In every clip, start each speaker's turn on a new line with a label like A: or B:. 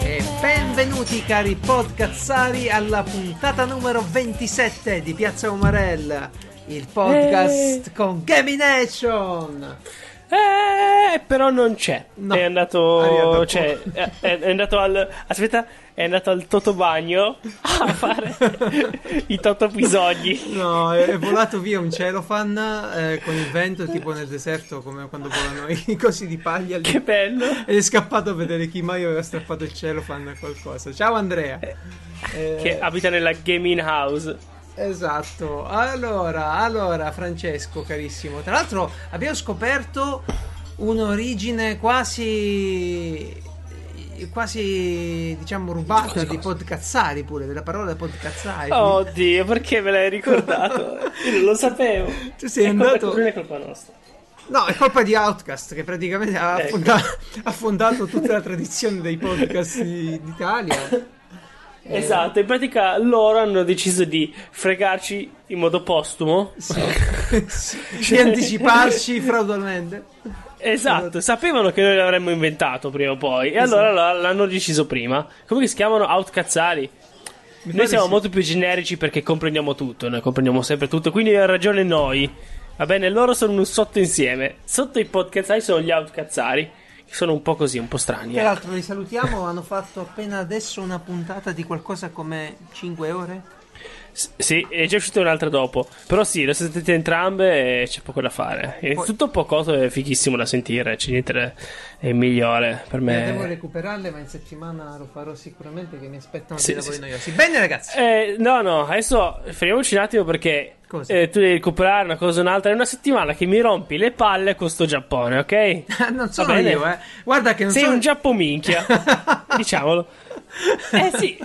A: E benvenuti cari podcazzari alla puntata numero 27 di Piazza Umarella, il podcast
B: Eh.
A: con Gaming Nation.
B: Eh, però non c'è.
A: No.
B: È andato.
A: Arriva
B: Cioè, è, è- è andato al. Aspetta, è andato al Totobagno a fare i Toto bisogni.
A: No, è, è volato via un celofan eh, con il vento, tipo nel deserto, come quando volano i cosi di paglia. lì.
B: Che bello.
A: Ed è scappato a vedere chi mai aveva strappato il celofan a qualcosa. Ciao Andrea. Eh,
B: Che abita nella gaming house.
A: Esatto. Allora, allora, Francesco, carissimo. Tra l'altro abbiamo scoperto un'origine quasi quasi diciamo rubata di podcazzari pure della parola podcazzari
B: Oddio, perché me l'hai ricordato? Io non lo sapevo.
A: tu sei
B: È colpa-
A: andato
B: Non è colpa nostra.
A: no è colpa di Outcast che praticamente ha,
B: Ecco.
A: ha fondato tutta la tradizione dei podcast di- d'Italia Eh,
B: Esatto, in pratica loro hanno deciso di fregarci in modo postumo.
A: sì. di anticiparci fraudolmente
B: Esatto, sapevano che noi l'avremmo inventato prima o poi. E allora
A: Esatto.
B: l- l'hanno deciso prima. Come che si chiamano Outcazzari?
A: Mi
B: Noi siamo
A: sì.
B: molto più generici perché comprendiamo tutto, noi comprendiamo sempre tutto, quindi ha ragione noi. Va bene, loro sono un sottoinsieme. Sotto i podcazzari sono gli outcazzari, sono un po' così, un po' strani.
A: Tra
B: eh.
A: l'altro li salutiamo, hanno fatto appena adesso una puntata di qualcosa come 5 ore.
B: Sì, è già uscita un'altra dopo. Però sì, le sentite entrambe e c'è poco da fare. È
A: Poi-
B: tutto un po' coso è fighissimo da sentire. C'è niente è il migliore per
A: Eh, devo
B: me.
A: recuperarle, ma in settimana lo farò sicuramente che mi aspettano
B: Sì,
A: dei lavori
B: sì,
A: noiosi. Bene ragazzi,
B: Eh, no, no, adesso fermiamoci un attimo perché eh, tu devi recuperare una cosa o un'altra. È una settimana che mi rompi le palle con sto Giappone, ok?
A: non sono
B: bene.
A: io, eh. Guarda che non
B: Sei
A: sono...
B: un giappominchia, diciamolo. Eh sì,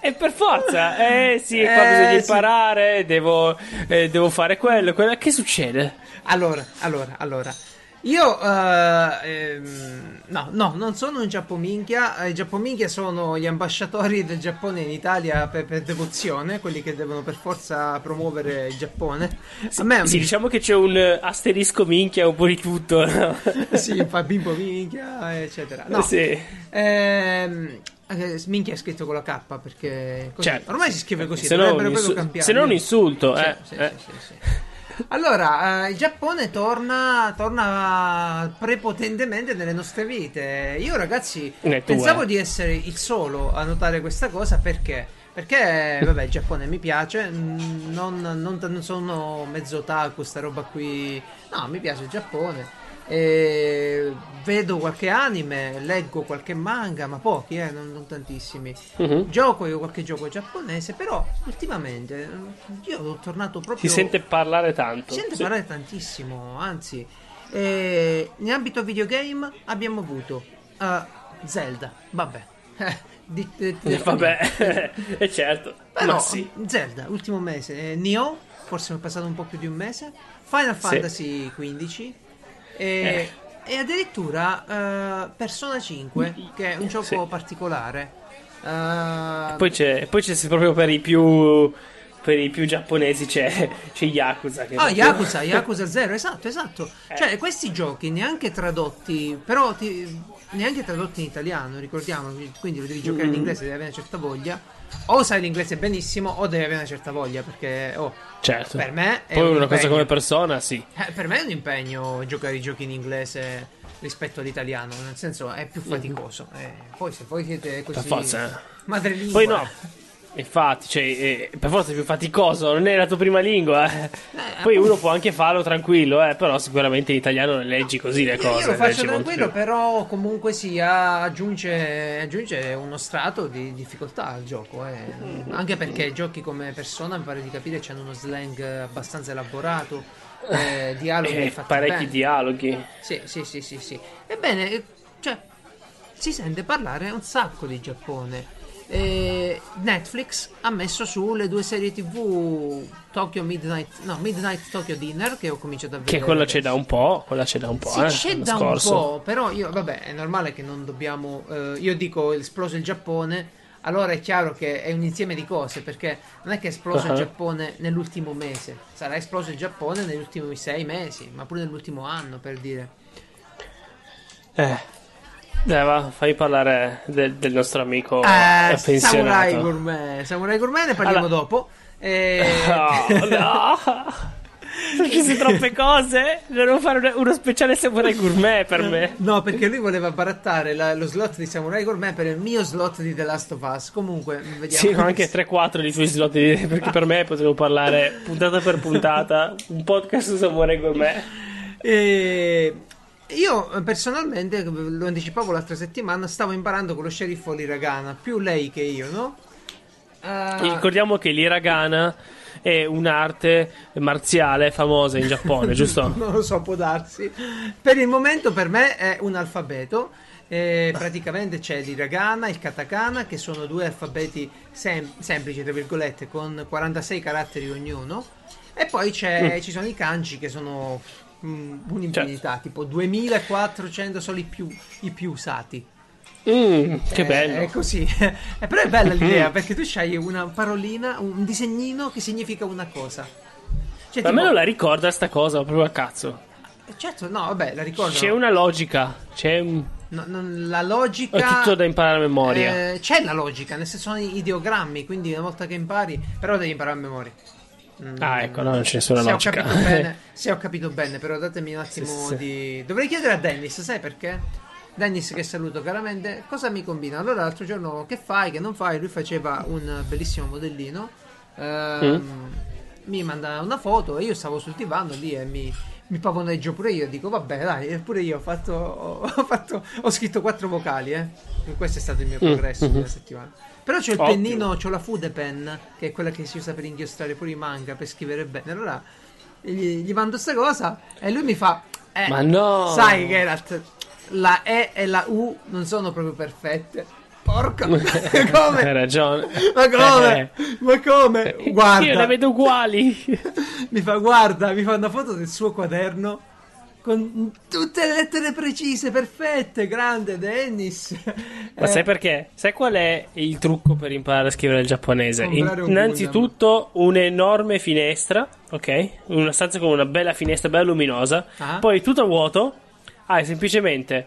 B: è per forza. Eh sì, qua
A: Eh,
B: bisogna
A: sì.
B: imparare, devo, eh, devo fare quello, quello. Che succede?
A: Allora, allora, allora. Io, eh, ehm, no, no, non sono un giappominchia. I giappominchia sono gli ambasciatori del Giappone in Italia per, per devozione, quelli che devono per forza promuovere il Giappone. A me,
B: Sì, diciamo che c'è un asterisco minchia un po' di tutto. no?
A: sì, fa bimbo minchia, eccetera. No,
B: Sì.
A: Ehm, eh, minchia è scritto con la K perché così-
B: Certo,
A: ormai si scrive così.
B: Se no, un
A: dovrebbero proprio
B: insu- un insulto, eh.
A: sì,
B: Eh.
A: sì, sì. Allora, eh, il Giappone torna, torna prepotentemente nelle nostre vite. Io, ragazzi, pensavo di essere il solo a notare questa cosa perché. Perché, vabbè, il Giappone mi piace, non, non- non sono mezzo otaku, sta roba qui. No, mi piace il Giappone. E vedo qualche anime, leggo qualche manga, ma pochi, eh, non, non tantissimi.
B: Mhm.
A: Gioco io qualche gioco giapponese, però ultimamente eh, io ho tornato proprio.
B: Si sente parlare tanto.
A: Si sente
B: Sì.
A: parlare tantissimo, anzi, eh, in ambito videogame abbiamo avuto eh, Zelda, vabbè. Di- di- di-
B: Eh, Vabbè, è certo.
A: Però
B: Ma sì.
A: Zelda, ultimo mese, eh, Nioh, forse è passato un po' più di un mese, Final
B: Sì.
A: Fantasy XV e, e addirittura eh, Persona 5, che è un gioco
B: Sì.
A: particolare. Eh,
B: Poi c'è, poi c'è proprio per i più. Per i più giapponesi c'è, c'è Yakuza. Che
A: Ah, Yakuza, Yakuza 0, esatto, esatto.
B: Eh.
A: Cioè, questi giochi neanche tradotti, però ti- neanche tradotti in italiano, ricordiamo, quindi lo devi giocare in
B: Mm.
A: inglese, devi avere una certa voglia. O sai l'inglese benissimo, o devi avere una certa voglia, perché oh,
B: Certo.
A: per me
B: Poi
A: un
B: una cosa
A: impegno.
B: come persona, sì.
A: Eh, per me è un impegno giocare i giochi in inglese rispetto all'italiano, nel senso è più faticoso. Eh, poi se voi siete così
B: Per forza. eh.
A: madrelingua,
B: Poi no. Infatti, cioè, eh, per forza è più faticoso, non è la tua prima lingua. eh. Poi
A: appunto.
B: uno può anche farlo tranquillo, eh, però sicuramente in italiano le leggi così le cose.
A: Io lo faccio tranquillo, però comunque sia aggiunge, aggiunge uno strato di difficoltà al gioco. eh. Anche perché giochi come persona, mi pare di capire, hanno uno slang abbastanza elaborato. eh, dialoghi
B: Eh, parecchi
A: bene.
B: dialoghi.
A: Sì, sì, sì, sì, sì. Ebbene, eh, cioè, si sente parlare un sacco di Giappone. E Netflix ha messo su le due serie tv Tokyo Midnight, no, Midnight Tokyo Dinner che ho cominciato a vedere.
B: Che quella c'è da un po', quella c'è da un po',
A: Sì,
B: eh,
A: c'è da
B: scorso.
A: un po', però io, vabbè, è normale che non dobbiamo. eh, io dico esploso il Giappone. allora è chiaro che è un insieme di cose perché non è che è esploso uh-huh. il Giappone nell'ultimo mese, sarà esploso il Giappone negli ultimi sei mesi, ma pure nell'ultimo anno per dire.
B: Eh. Dai, va, fai parlare del, del nostro amico eh, pensionato.
A: Samurai Gourmet. Samurai Gourmet ne parliamo allora... dopo. E...
B: Oh, no. Perché sono troppe cose. Dovevo fare uno speciale Samurai Gourmet per me.
A: No, perché lui voleva barattare la, lo slot di Samurai Gourmet per il mio slot di The Last of Us. Comunque, vediamo.
B: Sì, ma anche 3-4 di tuoi slot. Di, perché per me potevo parlare puntata per puntata. Un podcast su Samurai Gourmet.
A: E io personalmente, lo anticipavo l'altra settimana, stavo imparando con lo sceriffo l'iragana, più lei che io, no?
B: Uh... Ricordiamo che l'iragana è un'arte marziale famosa in Giappone, giusto?
A: non lo so, può darsi. Per il momento per me è un alfabeto. Eh, praticamente c'è l'iragana, il katakana, che sono due alfabeti sem- semplici, tra virgolette, con 46 caratteri ognuno. E poi mm. ci sono i kanji che sono mm, un'infinità, certo. tipo 2400 sono i più, i più usati.
B: Mm, che eh, bello.
A: È così. eh, però è bella l'idea perché tu c'hai una parolina, un disegnino che significa una cosa.
B: Cioè, Ma tipo... a me non la ricorda sta cosa proprio a cazzo.
A: Eh, certo, no, vabbè, la ricordo.
B: C'è una logica, c'è un...
A: No, non, la logica
B: è tutto da imparare a memoria.
A: Eh, c'è la logica, nel senso sono ideogrammi, quindi una volta che impari, però devi imparare a memoria.
B: Mm, ah, ecco, no, non c'è nessuna se logica.
A: Ho capito bene, se ho capito bene, però datemi un attimo sì, sì. di. Dovrei chiedere a Dennis, sai perché? Dennis, che saluto caramente, cosa mi combina? Allora, l'altro giorno, che fai, che non fai? Lui faceva un bellissimo modellino. Ehm, mm. Mi manda una foto e io stavo sul divano lì e mi, mi pavoneggio pure io. Dico, vabbè, dai, pure io ho fatto. Ho, fatto, ho scritto quattro vocali, eh. E questo è stato il mio mm, progresso mm-hmm. della settimana. Però c'ho il Ottimo. pennino, c'ho la Fude Pen, che è quella che si usa per inchiostrare pure i manga, per scrivere bene. Allora gli, gli mando sta cosa e lui mi fa. Eh,
B: Ma no!
A: Sai, Geralt, la E e la U non sono proprio perfette. Porca, come?
B: Hai ragione.
A: Ma come? Eh. Ma come? Guarda.
B: Io le vedo uguali.
A: mi fa, guarda, mi fa una foto del suo quaderno con tutte le lettere precise, perfette, grande Dennis.
B: Ma eh. sai perché? Sai qual è il trucco per imparare a scrivere il giapponese? In, innanzitutto un'enorme finestra, ok? Una stanza con una bella finestra, bella luminosa, ah. poi tutto vuoto, hai semplicemente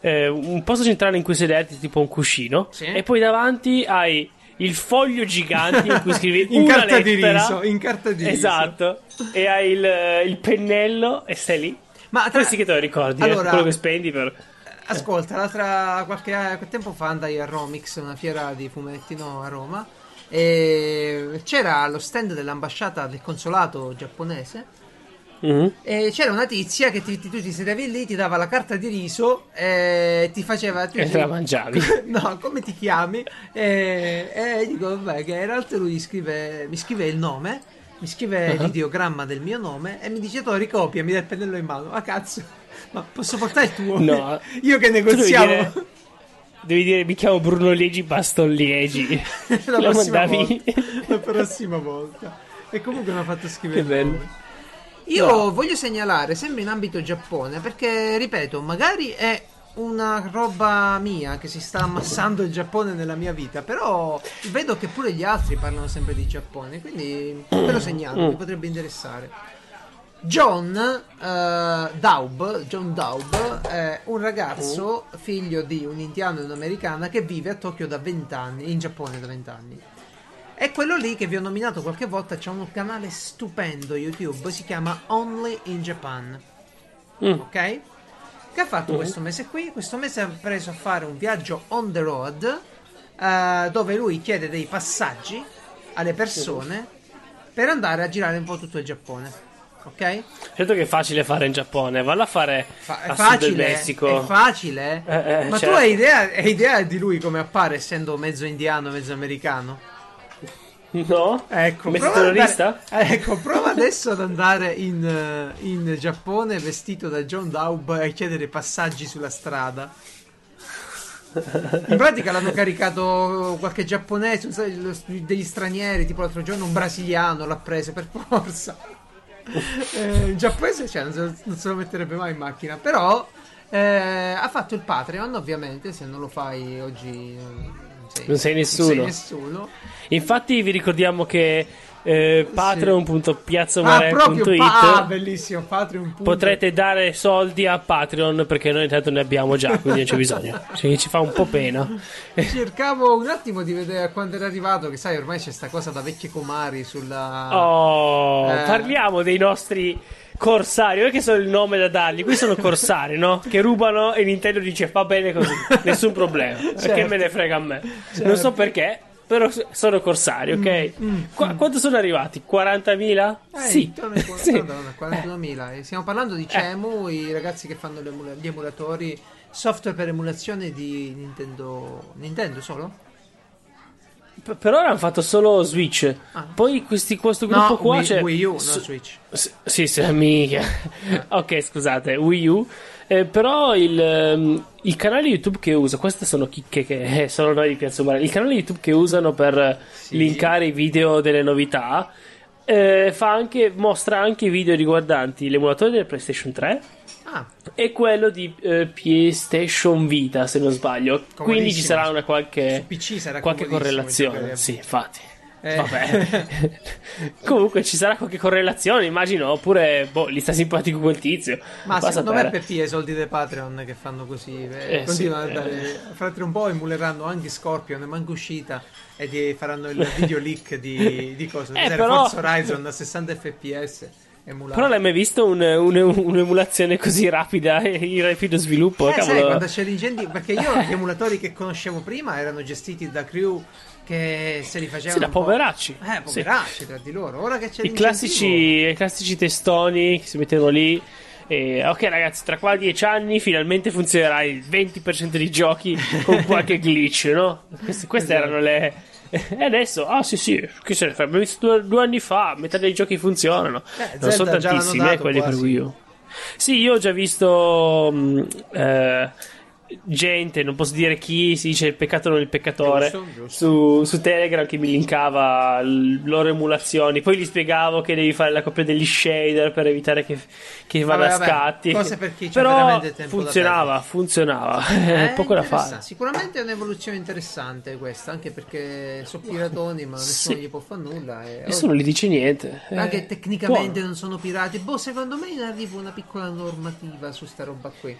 B: eh, un posto centrale in cui sederti, tipo un cuscino, sì. e poi davanti hai il foglio gigante in cui scrivi
A: in
B: una
A: carta
B: lettera.
A: di riso, in carta di riso.
B: Esatto. E hai il, il pennello e stai lì ma tra... Questi che te lo ricordi, eh, allora, eh, quello che spendi per...
A: Ascolta, l'altra qualche, qualche tempo fa andai a Romix, una fiera di fumetti no, a Roma, e c'era lo stand dell'ambasciata del consolato giapponese. Mm-hmm. E c'era una tizia che ti, ti, tu ti sedevi lì, ti dava la carta di riso e ti faceva.
B: Tu e te la mangiavi?
A: no, come ti chiami? E, e dico, vabbè, che in realtà lui scrive, mi scrive il nome mi scrive uh-huh. l'ideogramma del mio nome e mi dice Tori copia, mi dà il pennello in mano. Ah cazzo, ma posso portare il tuo?
B: No.
A: Io che negoziavo.
B: Devi dire, devi dire, mi chiamo Bruno Liegi Baston Liegi.
A: la, prossima volta, la prossima volta. E comunque mi ha fatto scrivere.
B: Che bello.
A: Io no. voglio segnalare, sempre in ambito Giappone, perché ripeto, magari è una roba mia che si sta ammassando il Giappone nella mia vita, però vedo che pure gli altri parlano sempre di Giappone, quindi ve lo segnalo, mi potrebbe interessare. John uh, Daub, John Daub è un ragazzo figlio di un indiano e un'americana che vive a Tokyo da 20 anni, in Giappone da 20 anni. È quello lì che vi ho nominato qualche volta, c'è un canale stupendo YouTube, si chiama Only in Japan. Mm. Ok? Che ha fatto mm. questo mese qui? Questo mese ha preso a fare un viaggio on the road uh, dove lui chiede dei passaggi alle persone per andare a girare un po' tutto il Giappone. Ok?
B: Certo che è facile fare in Giappone, valla a fare Fa- a facile, Messico.
A: È facile, eh, eh, ma certo. tu hai idea, hai idea di lui come appare essendo mezzo indiano, mezzo americano?
B: No?
A: Ecco,
B: Messo terrorista?
A: Andare, ecco, prova adesso ad andare in, eh, in Giappone vestito da John Daub e chiedere passaggi sulla strada. In pratica l'hanno caricato qualche giapponese, degli stranieri, tipo l'altro giorno un brasiliano l'ha preso per forza. Eh, il giapponese cioè, non, se lo, non, se lo, metterebbe mai in macchina, però eh, ha fatto il Patreon ovviamente, se non lo fai oggi sei,
B: non sei nessuno.
A: Non sei nessuno.
B: Infatti vi ricordiamo che eh, patreon.piazzomare.it
A: ah, ah, bellissimo Patreon.
B: potrete dare soldi a Patreon perché noi intanto ne abbiamo già quindi non c'è bisogno ci, ci fa un po' pena
A: cercavo un attimo di vedere quando era arrivato che sai ormai c'è sta cosa da vecchie comari sulla
B: oh eh... parliamo dei nostri Corsari, non è che sono il nome da dargli, qui sono corsari, no? Che rubano e Nintendo dice va bene così, nessun problema. Certo. Perché me ne frega a me. Certo. Non so perché, però sono corsari, ok? Mm, mm, Qu- mm. quanto sono arrivati? 40.000?
A: Eh, sì. sì. Madonna, 41.000. Stiamo parlando di CEMU, eh. i ragazzi che fanno gli emulatori, software per emulazione di Nintendo. Nintendo solo?
B: Per ora hanno fatto solo Switch. Ah. Poi questi, questo gruppo
A: no,
B: qua.
A: Wii,
B: cioè,
A: Wii U, non Switch.
B: S- sì, sì, mica. ok, scusate, Wii U. Eh, però il, um, il, canale YouTube che uso, queste sono chicche che eh, sono noi di Piazza Umana. Il canale YouTube che usano per sì. linkare i video delle novità eh, anche, mostra anche video riguardanti l'emulatore del PlayStation 3 ah. e quello di eh, PlayStation Vita, se non sbaglio. Quindi ci sarà una qualche, qualche correlazione. Sì, infatti. Eh. Vabbè. Comunque ci sarà qualche correlazione, immagino. Oppure, boh, gli sta simpatico quel tizio.
A: Ma Basta secondo me è per i soldi dei Patreon che fanno così. Eh, continuano sì. a dare. Fra un po' emuleranno anche Scorpion, è manco uscita. E faranno il video leak di, di cosa? Eh, però... Forza Horizon a 60 fps. Emulato.
B: Però l'hai mai visto un, un, un'emulazione così rapida e in rapido sviluppo?
A: Eh, sai, quando c'è l'incendio. Perché io gli emulatori che conoscevo prima erano gestiti da crew che se li facevano.
B: Sì, da poveracci.
A: Eh, poveracci sì. tra di loro. Ora che c'è
B: I classici, I classici testoni che si mettevano lì. E, ok, ragazzi, tra qua a 10 anni finalmente funzionerà il 20% dei giochi con qualche glitch, no? Queste, queste esatto. erano le. E adesso, ah sì sì, che se ne fa? Abbiamo visto due, due, anni fa, metà dei giochi funzionano. Eh, non sono tantissimi, eh, quelli quasi. per Wii U. Sì, io ho già visto. Um, eh, gente, non posso dire chi, si dice il peccato non il peccatore, giusto, giusto. Su, su, Telegram che mi linkava l- loro emulazioni, poi gli spiegavo che devi fare la copia degli shader per evitare che, che vada a scatti.
A: Cose per chi
B: Però funzionava, funzionava, eh, poco da fare.
A: Sicuramente è un'evoluzione interessante questa, anche perché sono piratoni ma nessuno sì. gli può fare nulla.
B: E nessuno gli dice niente.
A: Anche eh, tecnicamente buono. non sono pirati. Boh, secondo me arriva una piccola normativa su sta roba qui.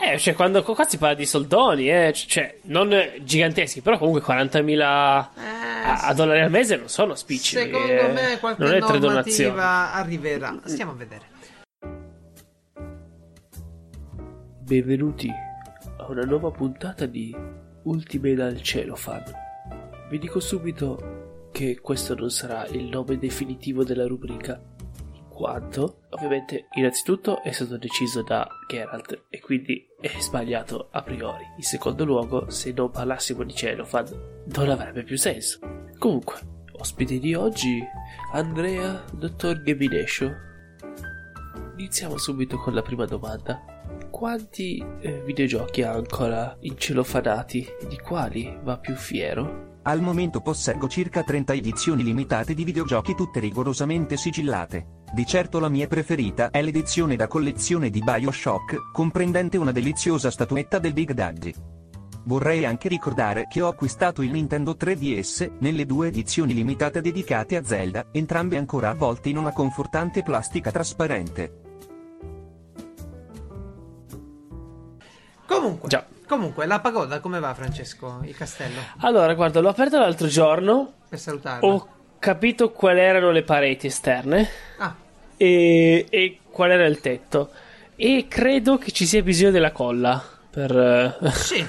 B: Eh, cioè, quando qua si parla di soldoni, eh, cioè, non giganteschi, però comunque 40.000 eh, a, a, dollari al mese non sono spicci.
A: Secondo eh, me qualche non è normativa arriverà. Stiamo a vedere.
B: Benvenuti a una nuova puntata di Ultime dal cielo fan. Vi dico subito che questo non sarà il nome definitivo della rubrica, quanto ovviamente innanzitutto è stato deciso da Geralt e quindi è sbagliato a priori. In secondo luogo, se non parlassimo di Celofan, non avrebbe più senso. Comunque, ospite di oggi, Andrea, dottor Gabinescio. Iniziamo subito con la prima domanda. Quanti eh, videogiochi ha ancora incelofanati? Di quali va più fiero?
C: Al momento posseggo circa 30 edizioni limitate di videogiochi tutte rigorosamente sigillate. Di certo la mia preferita è l'edizione da collezione di Bioshock, comprendente una deliziosa statuetta del Big Daddy. Vorrei anche ricordare che ho acquistato il Nintendo 3DS, nelle due edizioni limitate dedicate a Zelda, entrambe ancora avvolte in una confortante plastica trasparente.
A: Comunque, Già. Comunque, la pagoda come va, Francesco? Il castello?
B: Allora, guarda, l'ho aperto l'altro giorno.
A: Per salutarla.
B: Ho capito quali erano le pareti esterne.
A: Ah.
B: E, e qual era il tetto. E credo che ci sia bisogno della colla. Per...
A: Eh, sì.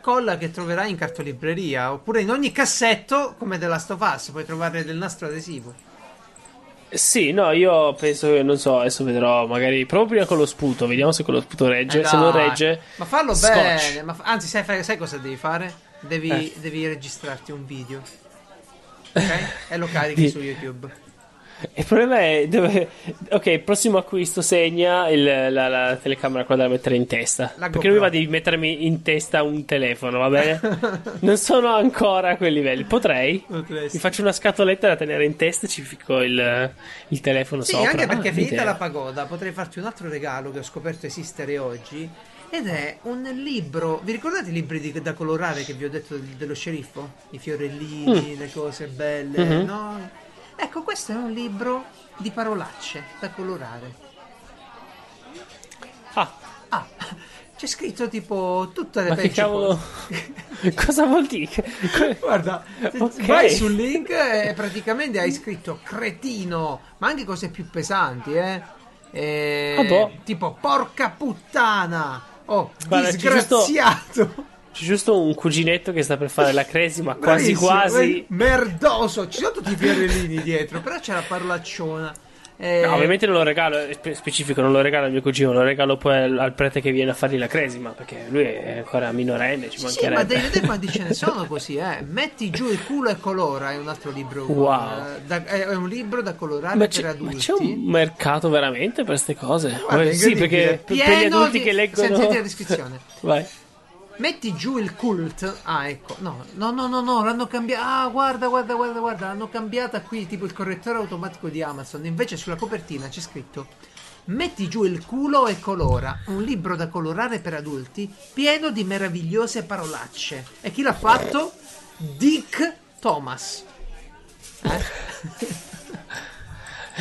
A: Colla che troverai in cartolibreria. Oppure in ogni cassetto, come della Last of Us, puoi trovare del nastro adesivo.
B: Sì, no, io penso che non so, adesso vedrò, magari provo prima con lo sputo, vediamo se con lo sputo regge, eh se non regge.
A: Ma fallo scotch. bene, ma, anzi, sai, sai, cosa devi fare? Devi, eh. devi registrarti un video. Ok? e lo carichi Di... su YouTube.
B: Il problema è dove. Ok, il prossimo acquisto segna il, la, la, telecamera quella da mettere in testa. La perché lui va di mettermi in testa un telefono, va bene? non sono ancora a quei livelli. Potrei. Potresti. Mi faccio una scatoletta da tenere in testa e ci fico il, il telefono
A: sì,
B: sopra.
A: Sì, anche perché ah, finita idea. la pagoda potrei farti un altro regalo che ho scoperto esistere oggi Ed è un libro. Vi ricordate i libri di, da colorare che vi ho detto dello sceriffo? I fiorellini, mm. le cose belle, mm-hmm. no? Ecco, questo è un libro di parolacce da colorare.
B: Ah.
A: Ah. C'è scritto tipo tutte le
B: Ma che cavolo? Cosa vuol dire?
A: Guarda, okay. vai sul link e praticamente hai scritto cretino, ma anche cose più pesanti, eh? E... Ah, boh. Tipo porca puttana! Oh, Guarda, disgraziato!
B: C'è giusto un cuginetto che sta per fare la cresima, quasi quasi.
A: Merdoso! Ci sono tutti i fiorellini dietro, però c'è la parolacciona.
B: Eh... No, ovviamente non lo regalo, specifico, non lo regalo al mio cugino, lo regalo poi al, al prete che viene a fargli la cresima, perché lui è ancora minorenne, ci mancherebbe.
A: Sì, ma dei tempi ce ne sono così, eh. Metti giù il culo e colora, è un altro libro.
B: Wow.
A: Eh, da, è un libro da colorare ma per adulti.
B: Ma c'è un mercato veramente per queste cose? Guarda, sì, perché per, per gli adulti
A: di...
B: che leggono...
A: Sentite la descrizione.
B: Vai.
A: Metti giù il cult. Ah, ecco. No, no, no, no, no l'hanno cambiato. Ah, guarda, guarda, guarda, guarda. L'hanno cambiata qui, tipo il correttore automatico di Amazon. Invece sulla copertina c'è scritto Metti giù il culo e colora, un libro da colorare per adulti pieno di meravigliose parolacce. E chi l'ha fatto? Dick Thomas.
B: Eh?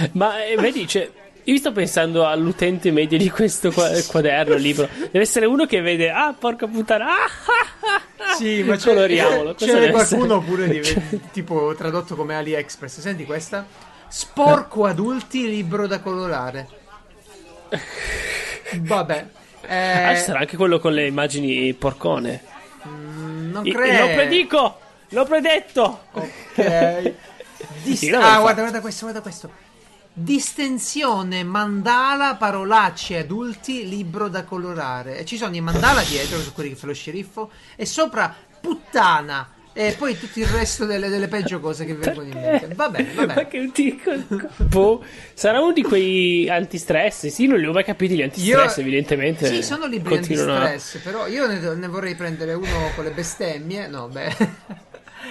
B: Ma eh, vedi, c'è io sto pensando all'utente medio di questo quaderno, libro. Deve essere uno che vede, ah, porca puttana, ah, ah, ah,
A: Sì, ma c'è, coloriamolo. C'è qualcuno pure di, tipo tradotto come AliExpress. Senti questa? Sporco adulti, libro da colorare. Vabbè.
B: Eh... Ah, sarà anche quello con le immagini porcone.
A: Mm, non credo.
B: Lo predico! L'ho predetto!
A: Ok. Dis- ah, guarda, guarda questo, guarda questo. Distensione, mandala, parolacce, adulti, libro da colorare. E ci sono i mandala dietro, su quelli che fa lo sceriffo, e sopra puttana. E poi tutto il resto delle, delle peggio cose che vengono in mente. Va bene, va bene. Ma che
B: dico? boh, sarà uno di quei antistress. Sì, non li ho mai capiti gli antistress, io... evidentemente.
A: Sì, sono libri antistress, a... però io ne, ne vorrei prendere uno con le bestemmie. No, beh.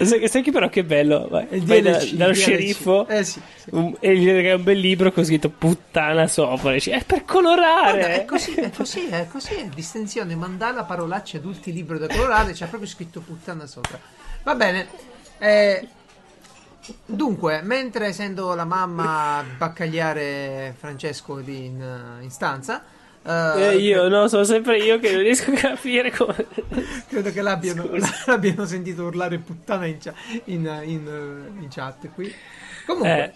B: Sai, sai che però che bello? Vai, vai da, dallo sceriffo
A: eh, sì, sì.
B: Un, e gli regala un bel libro con scritto puttana sopra. Dice, è per colorare.
A: Guarda, è così, è così, è così. Distensione, mandala, parolacce, adulti, libro da colorare. C'è proprio scritto puttana sopra. Va bene. Eh, dunque, mentre sento la mamma baccagliare Francesco in, in stanza
B: Uh, eh, io no, sono sempre io che non riesco a capire come.
A: Credo che l'abbiano, l'abbiano sentito urlare puttana in, in, in, in chat qui. Comunque,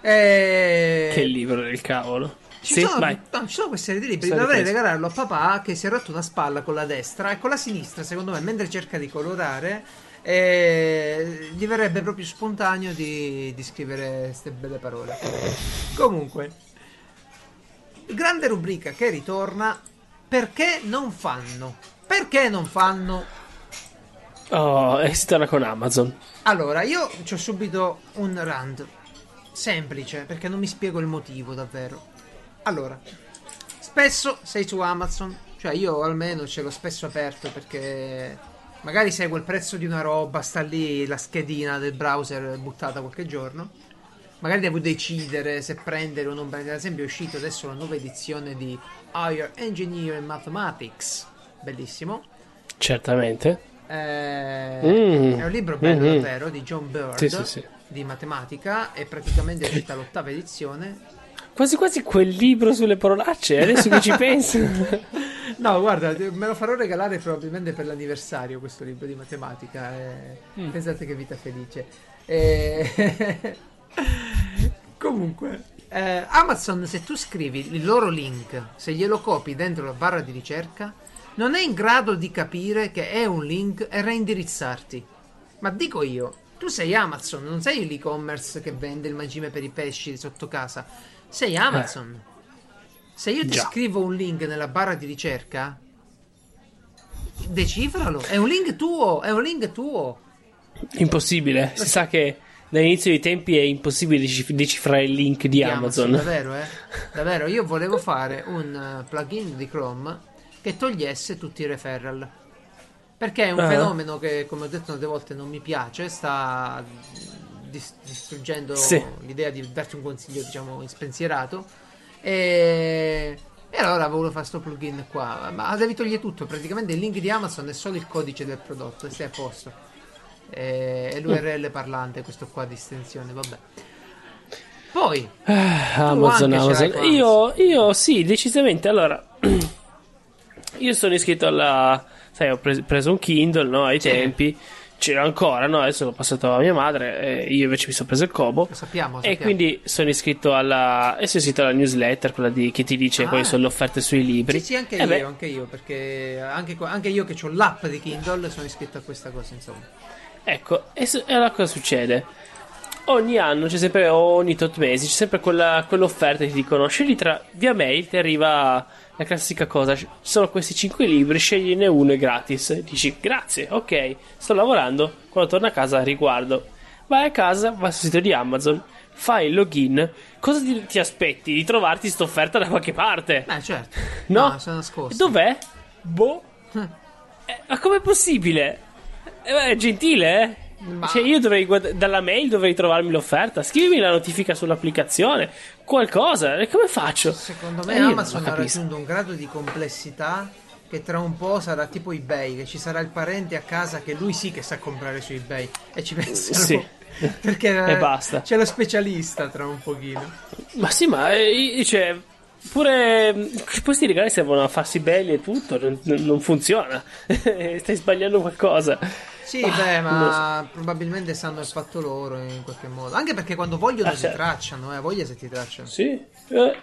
B: eh, eh... che libro del cavolo.
A: Ci, sì, sono, no, ci sono queste serie di libri. Dovrei regalarlo a papà che si è rotto una spalla con la destra e con la sinistra, secondo me, mentre cerca di colorare. Eh, gli verrebbe proprio spontaneo di, di scrivere queste belle parole. Comunque, grande rubrica che ritorna. Perché non fanno? Perché non fanno?
B: Oh, esitano con Amazon.
A: Allora, io ho subito un rant semplice perché non mi spiego il motivo davvero. Allora, spesso sei su Amazon, cioè io almeno ce l'ho spesso aperto perché magari seguo il prezzo di una roba, sta lì la schedina del browser buttata qualche giorno magari devo decidere se prendere o non prendere. Ad esempio, è uscito adesso la nuova edizione di Higher Engineering Mathematics, bellissimo.
B: Certamente.
A: Eh, mm. È un libro bello mm-hmm. davvero di John Bird sì, sì, sì. di matematica. È praticamente uscita l'ottava edizione.
B: Quasi quasi quel libro sulle parolacce, adesso che ci penso.
A: no, guarda, me lo farò regalare probabilmente per l'anniversario questo libro di matematica. Eh, mm. Pensate che vita felice. Eh, Comunque, eh, Amazon, se tu scrivi il loro link, se glielo copi dentro la barra di ricerca, non è in grado di capire che è un link e reindirizzarti. Ma dico io, tu sei Amazon, non sei l'e-commerce che vende il mangime per i pesci sotto casa. Sei Amazon. Eh. Se io ti Già. scrivo un link nella barra di ricerca, decifralo. È un link tuo, è un link tuo.
B: Impossibile. Si sa che dall'inizio dei tempi è impossibile decifrare il link di, di Amazon.
A: Amazon. Davvero, eh? Davvero, io volevo fare un uh, plugin di Chrome che togliesse tutti i referral. Perché è un uh-huh. fenomeno che, come ho detto tante volte, non mi piace, sta dis- distruggendo sì. l'idea di darti un consiglio, diciamo, inspensierato. E E allora avevo fatto questo plugin qua. Ma devi togliere tutto. Praticamente il link di Amazon è solo il codice del prodotto e stai a posto. E, l'URL parlante, questo qua di estensione, vabbè. Poi
B: ah, Amazon, Amazon. Io, io sì, decisamente. Allora, io sono iscritto alla. Sai, ho preso un Kindle no, ai sì. tempi c'era ancora, no? Adesso l'ho passato a mia madre, io invece mi sono preso il Kobo.
A: Lo sappiamo, lo
B: sappiamo. E quindi sono iscritto alla. E sono iscritto alla newsletter, quella di, che ti dice ah, quali sono le offerte sui libri.
A: Sì, sì, anche eh io, beh. anche io, perché anche, anche, io che ho l'app di Kindle sono iscritto a questa cosa, insomma.
B: Ecco, e, e allora cosa succede? Ogni anno c'è sempre, ogni tot mesi, c'è sempre quella, quell'offerta che ti dicono scegli tra via mail ti arriva la classica cosa, ci sono questi 5 libri, scegliene uno è gratis. Dici grazie, ok, sto lavorando, quando torno a casa riguardo. Vai a casa, vai sul sito di Amazon, fai il login, cosa ti, ti aspetti? Di trovarti questa offerta da qualche parte?
A: Beh, certo.
B: No?
A: no sono nascosto.
B: Dov'è? Boh. eh, ma com'è possibile? Eh, è gentile, eh? Ma... Cioè, io dovrei guad- dalla mail dovrei trovarmi l'offerta. Scrivimi la notifica sull'applicazione. Qualcosa. E come faccio?
A: Secondo me eh, Amazon ha raggiunto un grado di complessità che tra un po' sarà tipo eBay, che ci sarà il parente a casa che lui sì che sa comprare su eBay e ci pensa.
B: Sì.
A: Perché
B: e basta.
A: c'è lo specialista tra un pochino.
B: Ma sì, ma eh, cioè, pure questi regali servono a farsi belli e tutto, non, non funziona. Stai sbagliando qualcosa.
A: Sì, ah, beh, ma so. probabilmente sanno il fatto loro in qualche modo. Anche perché quando vogliono ah, ti certo. tracciano, eh, voglia se ti tracciano.
B: Sì, eh,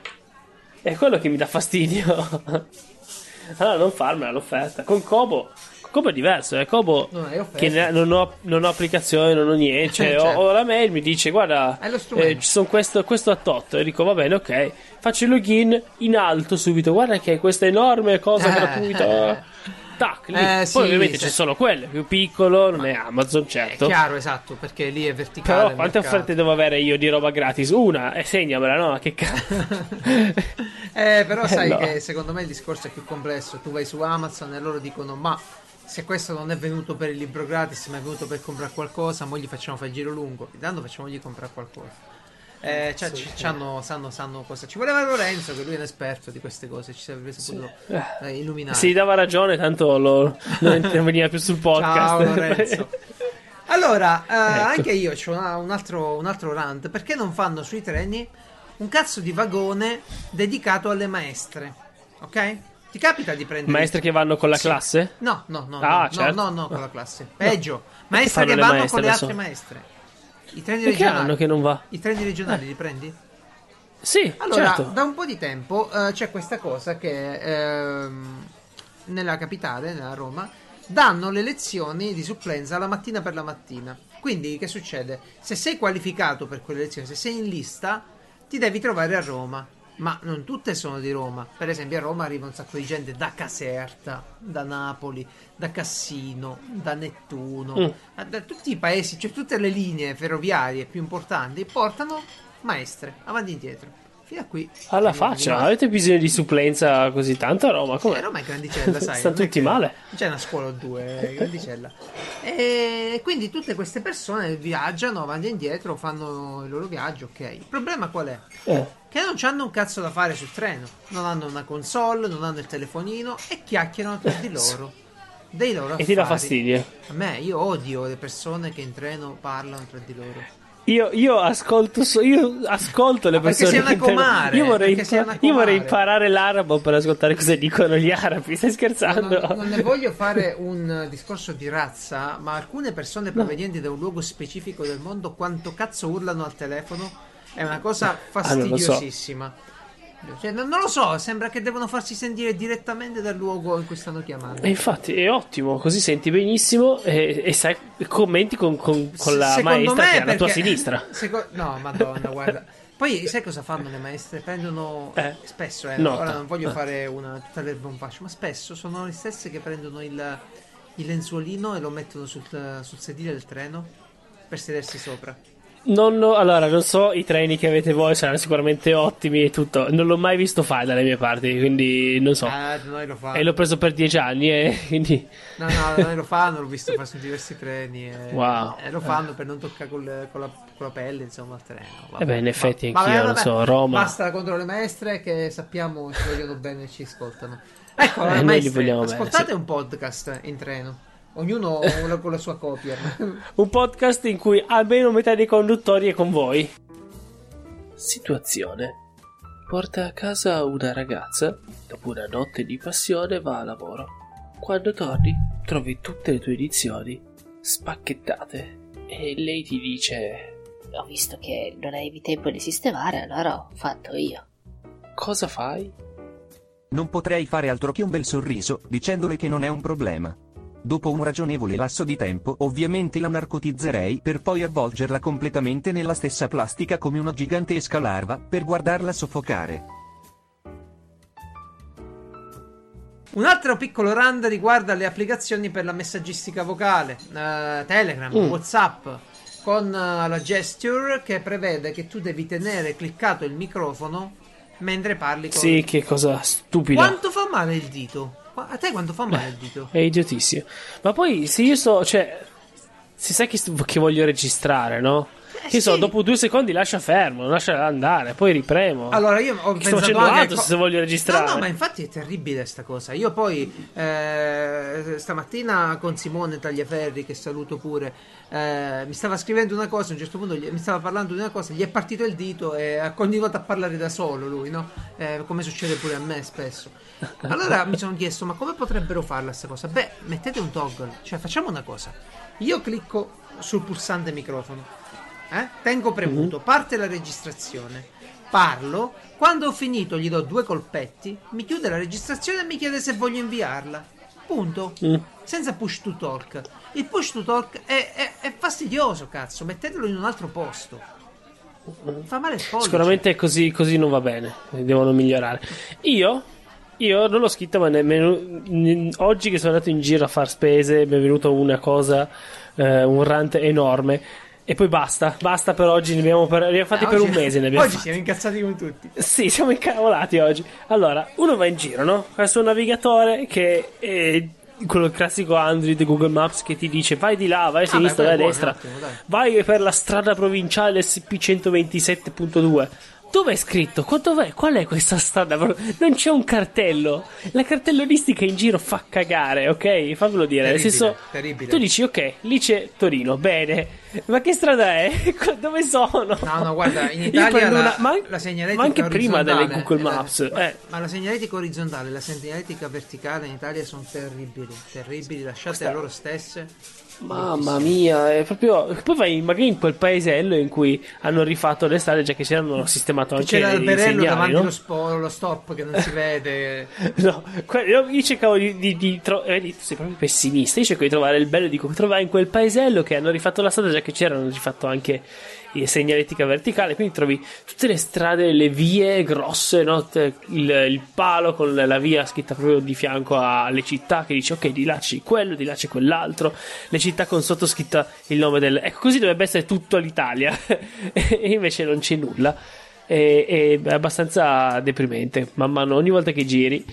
B: è quello che mi dà fastidio. allora non farmela l'offerta. Con Kobo, Kobo è diverso, eh. Kobo non che ne, non, ho, non, ho, applicazione, non ho niente. Cioè, certo. ho, ho, la mail, mi dice guarda, eh, ci sono questo, questo a tot. E dico va bene, ok. Faccio il login in alto subito. Guarda che è questa enorme cosa eh, gratuita. tac, lì. Eh, Poi sì, ovviamente c'è solo quelle, più piccolo, non Ma è Amazon, certo.
A: È chiaro, esatto, perché lì è verticale.
B: Però quante offerte devo avere io di roba gratis? Una, e segnamela, no? Che cazzo.
A: eh, però sai no. che secondo me il discorso è più complesso. Tu vai su Amazon e loro dicono, ma se questo non è venuto per il libro gratis, ma è venuto per comprare qualcosa, mo gli facciamo fare il giro lungo. Intanto facciamogli comprare qualcosa. Eh, cioè, sì, ci, hanno, sanno, sanno cosa. Ci voleva Lorenzo, che lui è un esperto di queste cose. Ci sarebbe saputo sì. eh, illuminare.
B: Si dava ragione, tanto lo, non interveniva più sul podcast.
A: Ciao, Lorenzo. Allora, eh, ecco. anche io ho un altro, un altro rant. Perché non fanno sui treni un cazzo di vagone dedicato alle maestre? Ok? Ti capita di prendere.
B: Maestre che vanno con la sì. classe?
A: No, no, no. Ah, no, certo. no, no, no, con la classe. Peggio. Maestre che vanno con le altre maestre. I treni
B: Perché
A: regionali.
B: anno che non va?
A: I treni regionali eh. li prendi?
B: Sì,
A: allora,
B: certo.
A: da un po' di tempo uh, c'è questa cosa che uh, nella capitale, nella Roma, danno le lezioni di supplenza la mattina per la mattina. Quindi che succede? Se sei qualificato per quelle lezioni, se sei in lista, ti devi trovare a Roma ma non tutte sono di Roma. Per esempio, a Roma arriva un sacco di gente da Caserta, da Napoli, da Cassino, da Nettuno, mm. da tutti i paesi, cioè tutte le linee ferroviarie più importanti portano maestre avanti e indietro. Fino a qui.
B: Alla faccia, avete bisogno di supplenza così tanto a Roma? Come?
A: Eh, Roma è grandicella, sai.
B: Stanno tutti male.
A: C'è una scuola o due, è grandicella. e quindi tutte queste persone viaggiano avanti e indietro, fanno il loro viaggio, ok. Il problema qual è? Eh. Che non hanno un cazzo da fare sul treno. Non hanno una console, non hanno il telefonino e chiacchierano tra di loro. Dei loro affari.
B: E ti dà fastidio?
A: A me, io odio le persone che in treno parlano tra di loro.
B: Io, io, ascolto, so, io ascolto le persone
A: che comare,
B: io, vorrei impa- io vorrei imparare l'arabo per ascoltare cosa dicono gli arabi. Stai scherzando?
A: Non, non ne voglio fare un discorso di razza, ma alcune persone provenienti no. da un luogo specifico del mondo, quanto cazzo urlano al telefono, è una cosa fastidiosissima. Ah, cioè, non, non, lo so, sembra che devono farsi sentire direttamente dal luogo in cui stanno chiamando.
B: E infatti è ottimo, così senti benissimo e, e sai, commenti con, con, con la maestra che è alla tua sinistra.
A: Seco- no, madonna, guarda. Poi sai cosa fanno le maestre? Prendono eh, spesso, eh, ora non voglio fare una tutta l'erba un fascio, ma spesso sono le stesse che prendono il, il lenzuolino e lo mettono sul, sul sedile del treno per sedersi sopra.
B: Non ho, allora, non so, i treni che avete voi saranno sicuramente ottimi e tutto. Non l'ho mai visto fare dalle mie parti, quindi non so.
A: Eh, noi lo fanno.
B: E l'ho preso per dieci anni, e quindi.
A: No, no, noi lo fanno, l'ho visto fare su diversi treni. E,
B: wow.
A: E lo fanno per non toccare col, con la con la pelle, insomma, al treno.
B: Vabbè, eh beh, in effetti ma, anch'io, lo so, Roma.
A: Basta contro le maestre che sappiamo ci vogliono bene e ci ascoltano. Ecco, eh, maestre, ascoltate bene, sì. un podcast in treno. Ognuno con la sua copia.
B: un podcast in cui almeno metà dei conduttori è con voi. Situazione. Porta a casa una ragazza, dopo una notte di passione va a lavoro. Quando torni, trovi tutte le tue edizioni spacchettate e lei ti dice
D: ho visto che non avevi tempo di sistemare, allora ho fatto io.
B: Cosa fai?
C: Non potrei fare altro che un bel sorriso, dicendole che non è un problema. Dopo un ragionevole lasso di tempo, ovviamente la narcotizzerei per poi avvolgerla completamente nella stessa plastica come una gigantesca larva, per guardarla soffocare.
A: Un altro piccolo rand riguarda le applicazioni per la messaggistica vocale, uh, Telegram, mm. WhatsApp, con uh, la gesture che prevede che tu devi tenere cliccato il microfono mentre parli con...
B: Sì, che cosa stupida.
A: Quanto fa male il dito? A te quanto fa male il dito?
B: È idiotissimo. Ma poi se io sto, cioè, si sa che, che voglio registrare, no? Eh, che sì. so, dopo due secondi lascia fermo, lascia andare, poi ripremo.
A: Allora io ho
B: Sto facendo altro co- se voglio registrare.
A: No, no, ma infatti è terribile sta cosa. Io poi eh, stamattina con Simone Tagliaferri, che saluto pure, eh, mi stava scrivendo una cosa, a un certo punto gli, mi stava parlando di una cosa, gli è partito il dito e ha continuato a parlare da solo lui, no? Eh, come succede pure a me spesso. Allora mi sono chiesto, ma come potrebbero farla questa cosa? Beh, mettete un toggle, cioè facciamo una cosa. Io clicco sul pulsante microfono eh? tengo premuto, mm-hmm. parte la registrazione, parlo, quando ho finito gli do due colpetti, mi chiude la registrazione e mi chiede se voglio inviarla. Punto. Mm. Senza push to talk. Il push to talk è, è, è fastidioso, cazzo, mettetelo in un altro posto. Fa male il pollice.
B: Sicuramente così, così non va bene, devono migliorare. Io io non l'ho scritto, ma nemmeno oggi che sono andato in giro a fare spese mi è venuta una cosa, eh, un rant enorme. E poi basta, basta per oggi, ne abbiamo, per, ne abbiamo fatti ah, per un mese. Ne
A: oggi
B: fatti.
A: siamo incazzati con tutti.
B: Sì, siamo incavolati oggi. Allora, uno va in giro, no? Il suo navigatore che è quello classico Android Google Maps che ti dice vai di là, vai a sinistra, ah, vai a destra, attimo, vai per la strada provinciale SP127.2 dove è scritto? Dov'è? Qual è questa strada? Non c'è un cartello. La cartellonistica in giro fa cagare, ok? Fammelo dire. Terribile, Nel senso, terribile. tu dici, ok, lì c'è Torino, bene. Ma che strada è? Dove sono?
A: No, no, guarda, in Italia la, una, ma, la segnaletica
B: ma anche prima delle Google Maps.
A: La, eh. Ma la segnaletica orizzontale e la segnaletica verticale in Italia sono terribili, terribili, lasciate Questa... a loro stesse.
B: Mamma mia, è proprio. Poi vai magari in quel paesello in cui hanno rifatto le strade, già che c'erano sistemato anche
A: C'era l'alberello davanti
B: no?
A: lo, spo, lo, stop che non si vede.
B: no, io cercavo di, di, di trovare. Eh, sei proprio pessimista. Io cerco di trovare il bello, dico trovare in quel paesello che hanno rifatto la strada, già che c'erano rifatto anche segnaletica verticale, quindi trovi tutte le strade, le vie grosse, no? il, il, palo con la via scritta proprio di fianco alle città che dice ok di là c'è quello, di là c'è quell'altro, le città con sottoscritta il nome del... Ecco così dovrebbe essere tutta l'Italia e invece non c'è nulla. E, è abbastanza deprimente man mano ogni volta che giri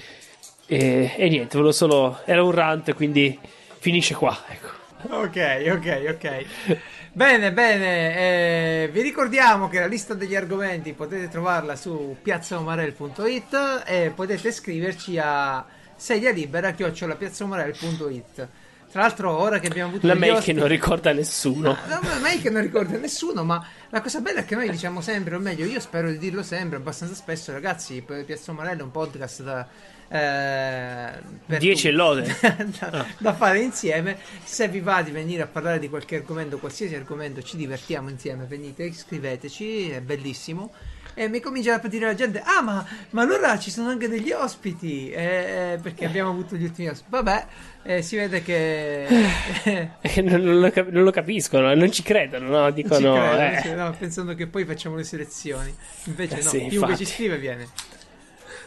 B: e, e niente volevo solo era un rant quindi finisce qua ecco
A: ok ok ok Bene, bene, eh, vi ricordiamo che la lista degli argomenti potete trovarla su piazzaomarel.it e potete scriverci a sedia libera chiocciolapiazzaomarel.it. Tra l'altro, ora che abbiamo avuto
B: la mail ospiti... che non ricorda nessuno,
A: no, la mail che non ricorda nessuno, ma la cosa bella è che noi diciamo sempre, o meglio, io spero di dirlo sempre abbastanza spesso, ragazzi. Piazza Omarello è un podcast da
B: 10
A: eh,
B: lode
A: da, ah. da, fare insieme. Se vi va di venire a parlare di qualche argomento, qualsiasi argomento, ci divertiamo insieme. Venite, scriveteci, è bellissimo. E mi comincia a dire la gente: Ah, ma, ma allora ci sono anche degli ospiti? Eh, perché abbiamo avuto gli ultimi ospiti. Vabbè, eh, si vede che.
B: non, lo cap- non, lo capiscono, non ci credono, no? Dicono.
A: Credo, eh. no, pensando che poi facciamo le selezioni. Invece, eh, no, sì, chiunque infatti. ci scrive viene.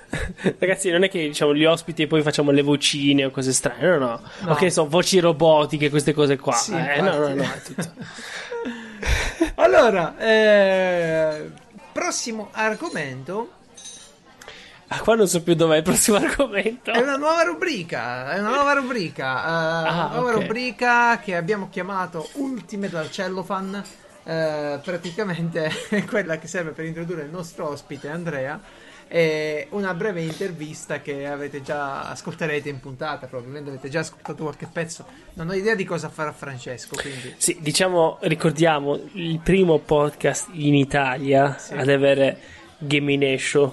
B: Ragazzi, non è che diciamo gli ospiti e poi facciamo le vocine o cose strane, no, no. no. Ok, so voci robotiche, queste cose qua. Sì, eh, no, no, no, è tutto.
A: allora, eh, prossimo argomento.
B: Ah, qua non so più dov'è il prossimo argomento.
A: È una nuova rubrica. È una nuova rubrica. Uh, ah, nuova okay. rubrica che abbiamo chiamato Ultimate al Cellophane eh, praticamente è quella che serve per introdurre il nostro ospite Andrea e una breve intervista che avete già ascolterete in puntata probabilmente avete già ascoltato qualche pezzo. Non ho idea di cosa farà Francesco quindi.
B: Sì diciamo ricordiamo il primo podcast in Italia sì. ad avere Gamination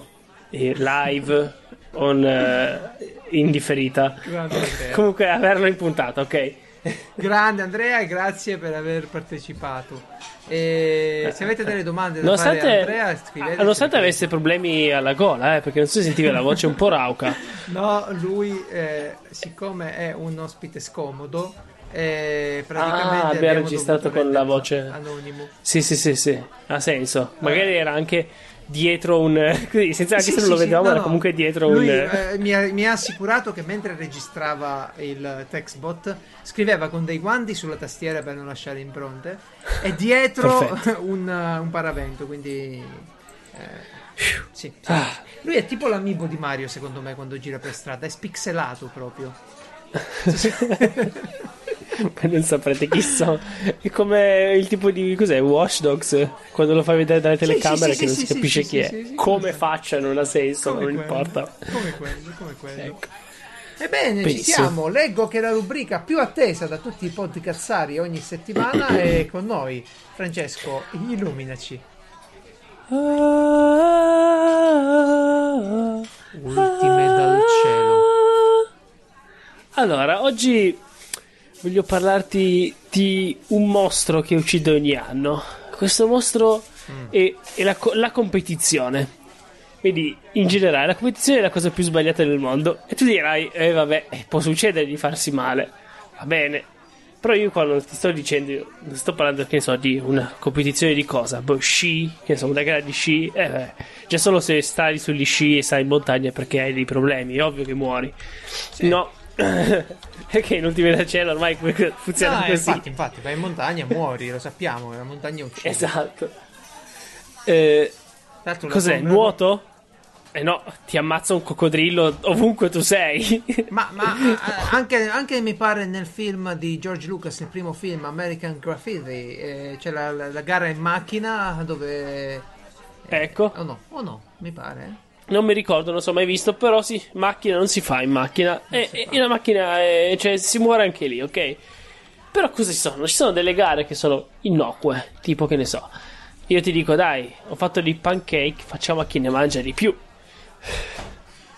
B: live on, uh, in differita. Comunque averlo in puntata ok.
A: Grande Andrea grazie per aver partecipato. E se avete delle domande da nonostante, fare Andrea, scrivete.
B: Nonostante avesse problemi alla gola, eh, perché non si sentiva la voce un po' rauca.
A: No, lui, eh, siccome è un ospite scomodo, eh, praticamente
B: ah, abbiamo registrato con la voce
A: anonimo.
B: Sì, sì, sì, sì, ha senso. Magari era anche dietro un senza anche sì, se non sì, lo vedevamo, sì, era no, comunque dietro
A: lui,
B: un
A: eh, mi, ha, mi, ha, assicurato che mentre registrava il textbot scriveva con dei guanti sulla tastiera per non lasciare impronte e dietro un, un, paravento, quindi eh, sì, ah. Lui è tipo l'amibo di Mario, secondo me, quando gira per strada, è spixelato proprio.
B: Ma non saprete chi sono. È come il tipo di cos'è? Watch Dogs quando lo fai vedere dalle telecamere sì, sì, che sì, non si capisce chi è. come faccia non ha senso, come non quello, importa.
A: Come quello, come quello. Ecco. Ebbene, Penso. ci siamo. Leggo che la rubrica più attesa da tutti i podcazzari ogni settimana è con noi. Francesco, illuminaci. Ultime dal cielo.
B: Allora, oggi voglio parlarti di un mostro che uccide ogni anno. Questo mostro mm. è, è la, la, competizione. Quindi, in generale, la competizione è la cosa più sbagliata del mondo. E tu dirai, eh vabbè, eh, può succedere di farsi male. Va bene. Però io quando ti sto dicendo, non sto parlando, che ne so, di una competizione di cosa? Boh, sci, che ne so, una gara di sci. Eh beh, già solo se stai sugli sci e stai in montagna perché hai dei problemi, è ovvio che muori. Sì. No, perché in ultimi da cielo ormai funziona no, così.
A: Infatti, infatti, vai in montagna muori, lo sappiamo, la montagna uccide.
B: Esatto. Eh, cos'è? Bomba... Nuoto? Eh no, ti ammazza un coccodrillo ovunque tu sei.
A: ma, ma eh, anche, anche, mi pare nel film di George Lucas, il primo film American Graffiti, eh, c'è la, la, la, gara in macchina dove...
B: Eh, ecco.
A: O no, o no, mi pare.
B: Non mi ricordo, non so mai visto, però sì, macchina non si fa in macchina. E, e la macchina, è, cioè, si muore anche lì, ok? Però cosa ci sono? Ci sono delle gare che sono innocue, tipo che ne so. Io ti dico, dai, ho fatto dei pancake, facciamo a chi ne mangia di più.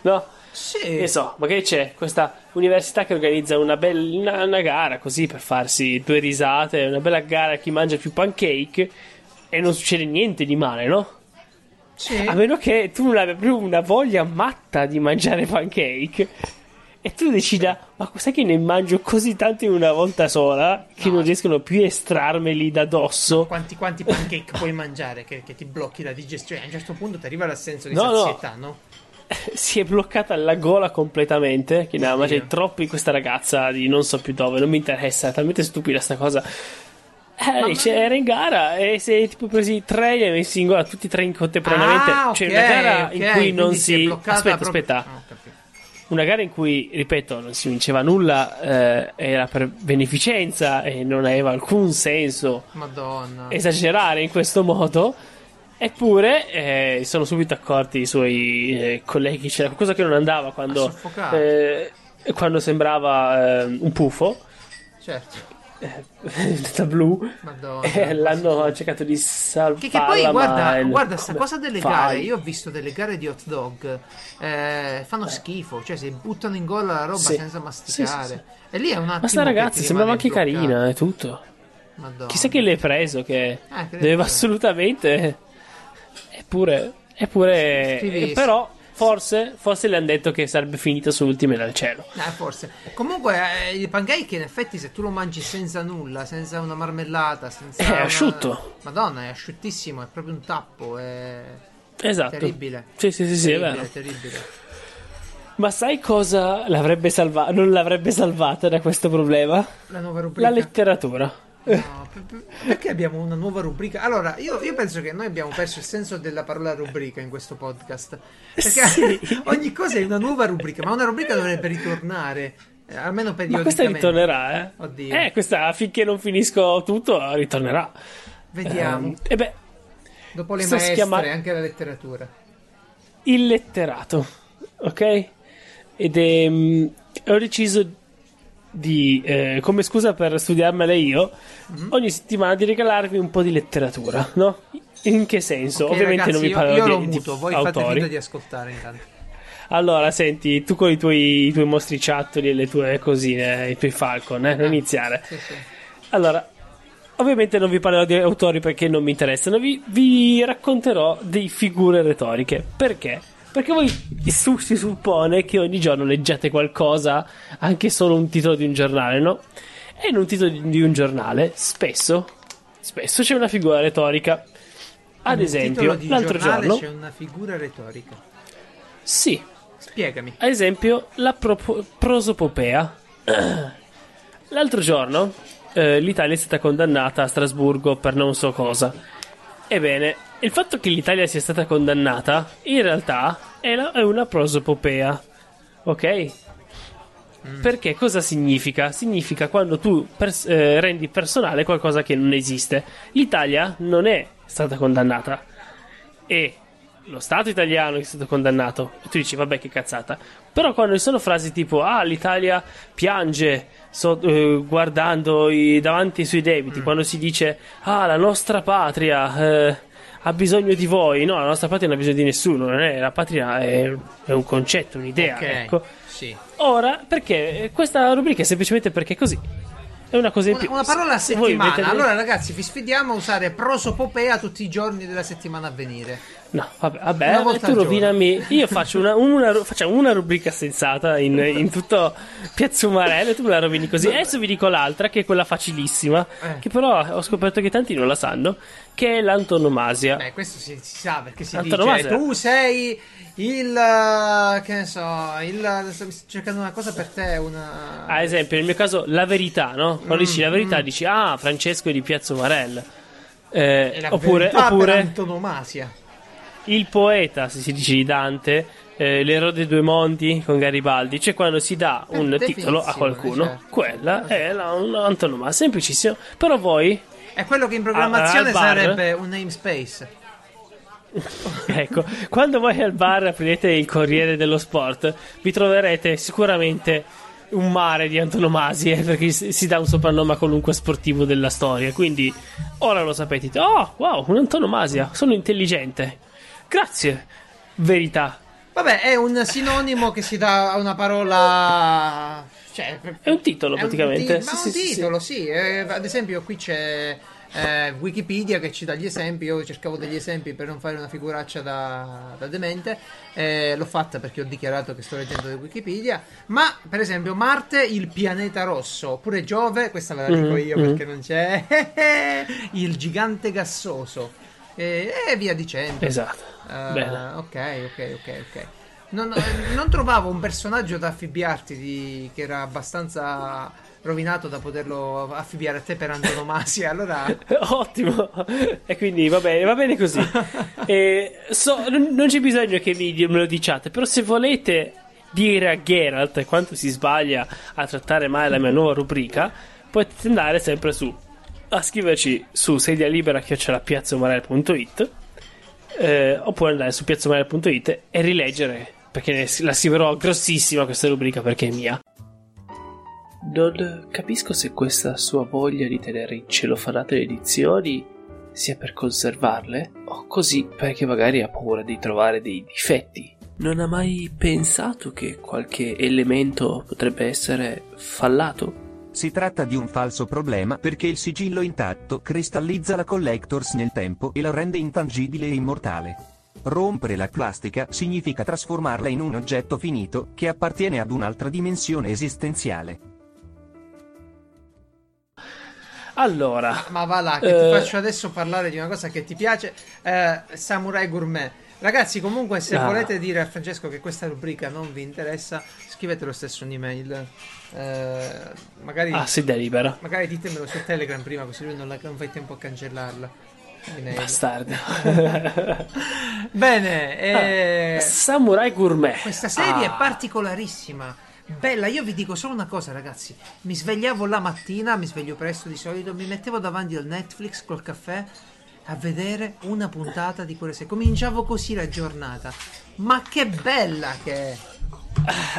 B: No?
A: Sì.
B: Che so, magari c'è questa università che organizza una bella una gara così per farsi due risate, una bella gara a chi mangia più pancake e non succede niente di male, no?
A: Sì.
B: A meno che tu non abbia più una voglia matta di mangiare pancake. E tu decida, ma sai che ne mangio così tanti in una volta sola che no. non riescono più a estrarmeli da dosso?
A: Quanti, quanti pancake puoi mangiare che, che, ti blocchi la digestione? A un certo punto ti arriva l'assenso di no, sazietà, no? no?
B: si è bloccata la gola completamente. Che ne ha mangiati troppi questa ragazza di non so più dove. Non mi interessa, è talmente stupida sta cosa. Eh, dice, era in gara e se hai tipo presi tre hai messi in gola tutti e tre in contemporaneamente.
A: Ah,
B: cioè,
A: okay,
B: una gara
A: okay,
B: in cui non si. Aspetta,
A: proprio...
B: aspetta. Oh, una gara in cui, ripeto, non si vinceva nulla, eh, era per beneficenza e non aveva alcun senso
A: Madonna.
B: esagerare in questo modo. Eppure eh, sono subito accorti i suoi eh, colleghi, c'era qualcosa che non andava quando, eh, quando sembrava eh, un pufo.
A: Certo
B: da blu
A: Madonna,
B: eh, l'hanno cercato di salvare
A: che, che poi guarda, guarda sta cosa delle fai? gare io ho visto delle gare di hot dog eh, fanno eh. schifo cioè si buttano in gola la roba sì. senza masticare sì, sì, e lì è un attimo
B: ma sta ragazza sembrava anche bloccato. carina e tutto Madonna. chissà che l'hai preso che eh, deve assolutamente eppure eppure però Forse, forse le hanno detto che sarebbe finita su Ultime dal cielo.
A: Eh, forse. Comunque, eh, il pancake in effetti, se tu lo mangi senza nulla, senza una marmellata, senza.
B: È
A: una...
B: asciutto.
A: Madonna, è asciuttissimo, è proprio un tappo. È.
B: Esatto.
A: Terribile.
B: Sì, sì, sì, sì
A: terribile,
B: è vero.
A: Terribile.
B: Ma sai cosa l'avrebbe salva- non l'avrebbe salvata da questo problema?
A: La nuova rubrica.
B: La letteratura.
A: No, perché abbiamo una nuova rubrica? Allora, io, io, penso che noi abbiamo perso il senso della parola rubrica in questo podcast. Perché sì. ogni cosa è una nuova rubrica, ma una rubrica dovrebbe ritornare. Eh, almeno periodicamente.
B: Ma questa ritornerà, eh?
A: Oddio.
B: Eh, questa finché non finisco tutto ritornerà.
A: Vediamo. Um,
B: e beh,
A: dopo le maestre, chiama... anche la letteratura.
B: Il letterato, ok? Ed è, um, ho deciso di, eh, come scusa per studiarmela io, mm-hmm. ogni settimana di regalarvi un po' di letteratura, no? In che senso?
A: Okay,
B: Ovviamente
A: ragazzi,
B: non vi parlo
A: io, io
B: di,
A: muto, voi
B: autori.
A: fate finta di ascoltare intanto.
B: Allora, senti, tu con i tuoi, i tuoi mostriciattoli e le tue cosine, i tuoi Falcon, eh, non ah, iniziare. Sì, sì. Allora, ovviamente non vi parlerò di autori perché non mi interessano, vi, vi racconterò di figure retoriche. Perché? Perché voi su, si suppone che ogni giorno leggiate qualcosa, anche solo un titolo di un giornale, no? E in un titolo di un giornale, spesso, spesso c'è una figura retorica. Ad
A: in
B: esempio, l'altro giorno
A: c'è una figura retorica.
B: Sì.
A: Spiegami.
B: Ad esempio, la pro- prosopopea. L'altro giorno eh, l'Italia è stata condannata a Strasburgo per non so cosa. Ebbene, il fatto che l'Italia sia stata condannata in realtà è, la, è una prosopopea. Ok? Mm. Perché cosa significa? Significa quando tu pers- eh, rendi personale qualcosa che non esiste. L'Italia non è stata condannata. E lo Stato italiano è stato condannato. E tu dici, vabbè, che cazzata. Però quando ci sono frasi tipo, ah, l'Italia piange so, eh, guardando i, davanti ai suoi debiti, mm. quando si dice, ah, la nostra patria eh, ha bisogno di voi. No, la nostra patria non ha bisogno di nessuno. È, la patria è, è, un concetto, un'idea. Okay. Ecco.
A: Sì.
B: Ora, perché questa rubrica è semplicemente perché così. È una cosa in più.
A: Una, una parola a settimana. Avete... Allora, ragazzi, vi sfidiamo a usare prosopopea tutti i giorni della settimana a venire.
B: No, vabbè, vabbè tu rovinami. Io faccio una, una, facciamo una rubrica sensata in, in tutto Piazza Umarello e tu me la rovini così. Adesso vi dico l'altra, che è quella facilissima, eh. che però ho scoperto che tanti non la sanno, che è l'antonomasia.
A: Beh, questo si, si sa perché si dice tu sei il che ne so, il sto cercando una cosa per te, una
B: Ad esempio, nel mio caso la verità, no? Quando mm, dici la verità mm. dici "Ah, Francesco è di Piazza Umarell". Eh, oppure oppure
A: antonomasia.
B: Il poeta, se si dice di Dante, eh, l'eroe dei due mondi con Garibaldi, cioè quando si dà un eh, titolo a qualcuno, certo. quella è la, un'antonomasia, semplicissimo. Però voi
A: è quello che in programmazione sarebbe un namespace.
B: ecco, quando voi al bar aprite il Corriere dello Sport, vi troverete sicuramente un mare di antonomasie perché si dà un soprannome a qualunque sportivo della storia. Quindi ora lo sapete. Oh, wow, un'antonomasia, sono intelligente. Grazie, verità.
A: Vabbè, è un sinonimo che si dà a una parola. Cioè,
B: è un titolo praticamente.
A: Un ti- ma sì, un sì, titolo, sì. sì. Eh, ad esempio, qui c'è eh, Wikipedia che ci dà gli esempi. Io cercavo degli esempi per non fare una figuraccia da, da demente. Eh, l'ho fatta perché ho dichiarato che sto leggendo di Wikipedia. Ma, per esempio, Marte, il pianeta rosso. Oppure Giove, questa ve la dico mm-hmm. io perché non c'è. il gigante gassoso. E, e via dicendo.
B: Esatto.
A: Uh, ok, ok, ok, ok. Non, non, trovavo un personaggio da affibbiarti di, che era abbastanza rovinato da poterlo affibbiare a te per antonomasia. Allora...
B: Ottimo. E quindi va bene, va bene così. so, non, non, c'è bisogno che mi, me lo diciate, però se volete dire a Geralt quanto si sbaglia a trattare male la mia nuova rubrica, potete andare sempre su a scriverci su sedia libera chiocciolapiazzomarel.it eh, oppure andare su piazzomarel.it e rileggere perché la scriverò grossissima questa rubrica perché è mia. Non capisco se questa sua voglia di tenere in celofanate le edizioni sia per conservarle o così perché magari ha paura di trovare dei difetti. Non ha mai pensato che qualche elemento potrebbe essere fallato?
C: Si tratta di un falso problema perché il sigillo intatto cristallizza la Collectors nel tempo e la rende intangibile e immortale. Rompere la plastica significa trasformarla in un oggetto finito che appartiene ad un'altra dimensione esistenziale.
B: Allora,
A: ma, va là, che eh... ti faccio adesso parlare di una cosa che ti piace: eh, Samurai Gourmet. Ragazzi, comunque, se ah. volete dire a Francesco che questa rubrica non vi interessa, scrivete lo stesso un'email. Eh, magari,
B: ah, si delibera.
A: Magari ditemelo su Telegram prima, così lui non, la, non fa il tempo a cancellarla.
B: Bastardo.
A: Bene, eh,
B: ah, Samurai Gourmet.
A: Questa serie ah. è particolarissima bella. Io vi dico solo una cosa, ragazzi. Mi svegliavo la mattina, mi sveglio presto di solito, mi mettevo davanti al Netflix col caffè a vedere una puntata di quelle serie. Cominciavo così la giornata. Ma che bella che è!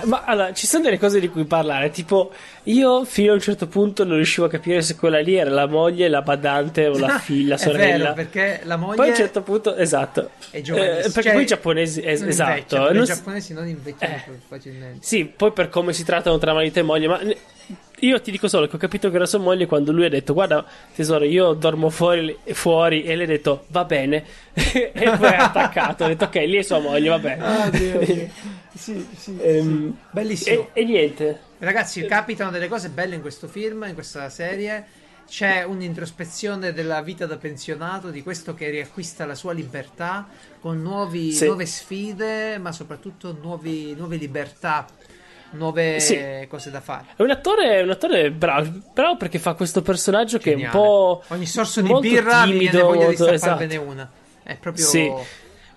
B: Ma allora, ci sono delle cose di cui parlare. Tipo, io fino a un certo punto non riuscivo a capire se quella lì era la moglie, la badante o la figlia, la sorella.
A: Vero, perché la moglie.
B: Poi a un certo punto, esatto.
A: È giovane. Eh,
B: perché cioè, poi i giapponesi. Es- esatto.
A: I giapponesi non invecchiano eh, facilmente.
B: Sì, poi per come si trattano tra marito e moglie. Ma io ti dico solo che ho capito che era sua moglie quando lui ha detto guarda tesoro io dormo fuori, fuori e lei ha detto va bene e poi ha attaccato ha detto ok lì è sua moglie va bene
A: ah, Dio, Dio. sì, sì, ehm, sì. bellissimo
B: e, e, niente
A: ragazzi capitano delle cose belle in questo film in questa serie c'è un'introspezione della vita da pensionato di questo che riacquista la sua libertà con nuovi, sì. nuove sfide ma soprattutto nuovi, nuove libertà nuove sì. cose da fare.
B: È un attore, un attore bravo, bravo perché fa questo personaggio Geniale. che è un po'.
A: Ogni sorso di birra timido, mi voglia di stapparvene esatto. una. È proprio.
B: Sì.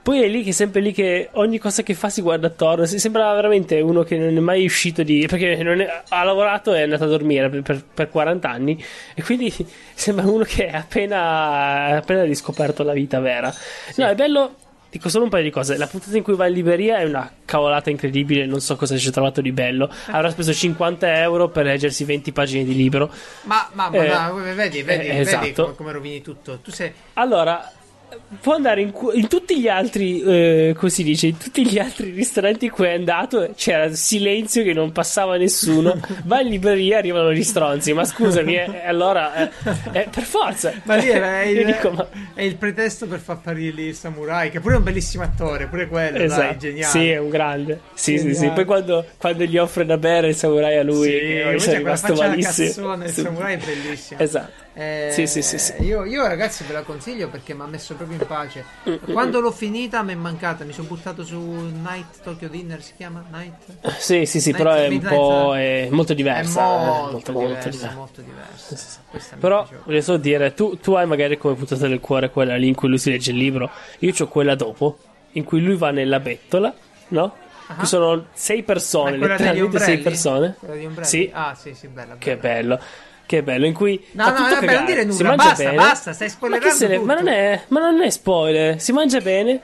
B: Poi è lì che sempre lì che ogni cosa che fa si guarda attorno. Sembra veramente uno che non è mai uscito di. perché è, ha lavorato e è andato a dormire per, per, per, 40 anni. E quindi sembra uno che ha appena, appena riscoperto la vita vera. Sì. No, è bello Dico solo un paio di cose. La puntata in cui va in libreria è una cavolata incredibile. Non so cosa ci ha trovato di bello. Avrà speso 50 euro per leggersi 20 pagine di libro.
A: Ma, ma, ma, eh, ma vedi, vedi, eh, vedi esatto. come, come rovini tutto. Tu sei.
B: Allora, può andare in, in, tutti gli altri, eh, come si dice, in tutti gli altri ristoranti in cui è andato c'era silenzio che non passava nessuno. Va in libreria, arrivano gli stronzi. Ma scusami, eh, allora eh, eh, per forza.
A: Ma lì è il, dico, ma... è il, pretesto per far apparire il samurai, che pure è un bellissimo attore, pure quello, esatto. dai, geniale.
B: Sì, è un grande. Sì, sì, sì. Poi quando, quando, gli offre da bere il samurai a lui, sì,
A: è rimasto malissimo. Cazzone, il samurai è bellissimo.
B: Esatto.
A: Eh,
B: sì, sì, sì, sì.
A: Io, io, ragazzi ve la consiglio perché mi ha messo proprio in pace. Mm, mm, Quando mm. l'ho finita mi è mancata, mi sono buttato su Night Tokyo Dinner, si chiama Night?
B: Sì, sì, sì, Night, però è un po' è molto diversa.
A: È molto, molto, molto diversa. Molto diversa. Sì,
B: sì. Però voglio solo dire, tu, tu, hai magari come puntata del cuore quella lì in cui lui si legge il libro, io ho quella dopo, in cui lui va nella bettola, no? Uh-huh. Ci sono sei persone, letteralmente sei persone.
A: Sì. Ah, sì, sì, bella, bella.
B: Che bello. Che bello, in cui.
A: No, no, vabbè, non dire nulla. Basta, bene. basta, stai spoilerando. Ma,
B: ma, non è, ma non è spoiler. Si mangia bene,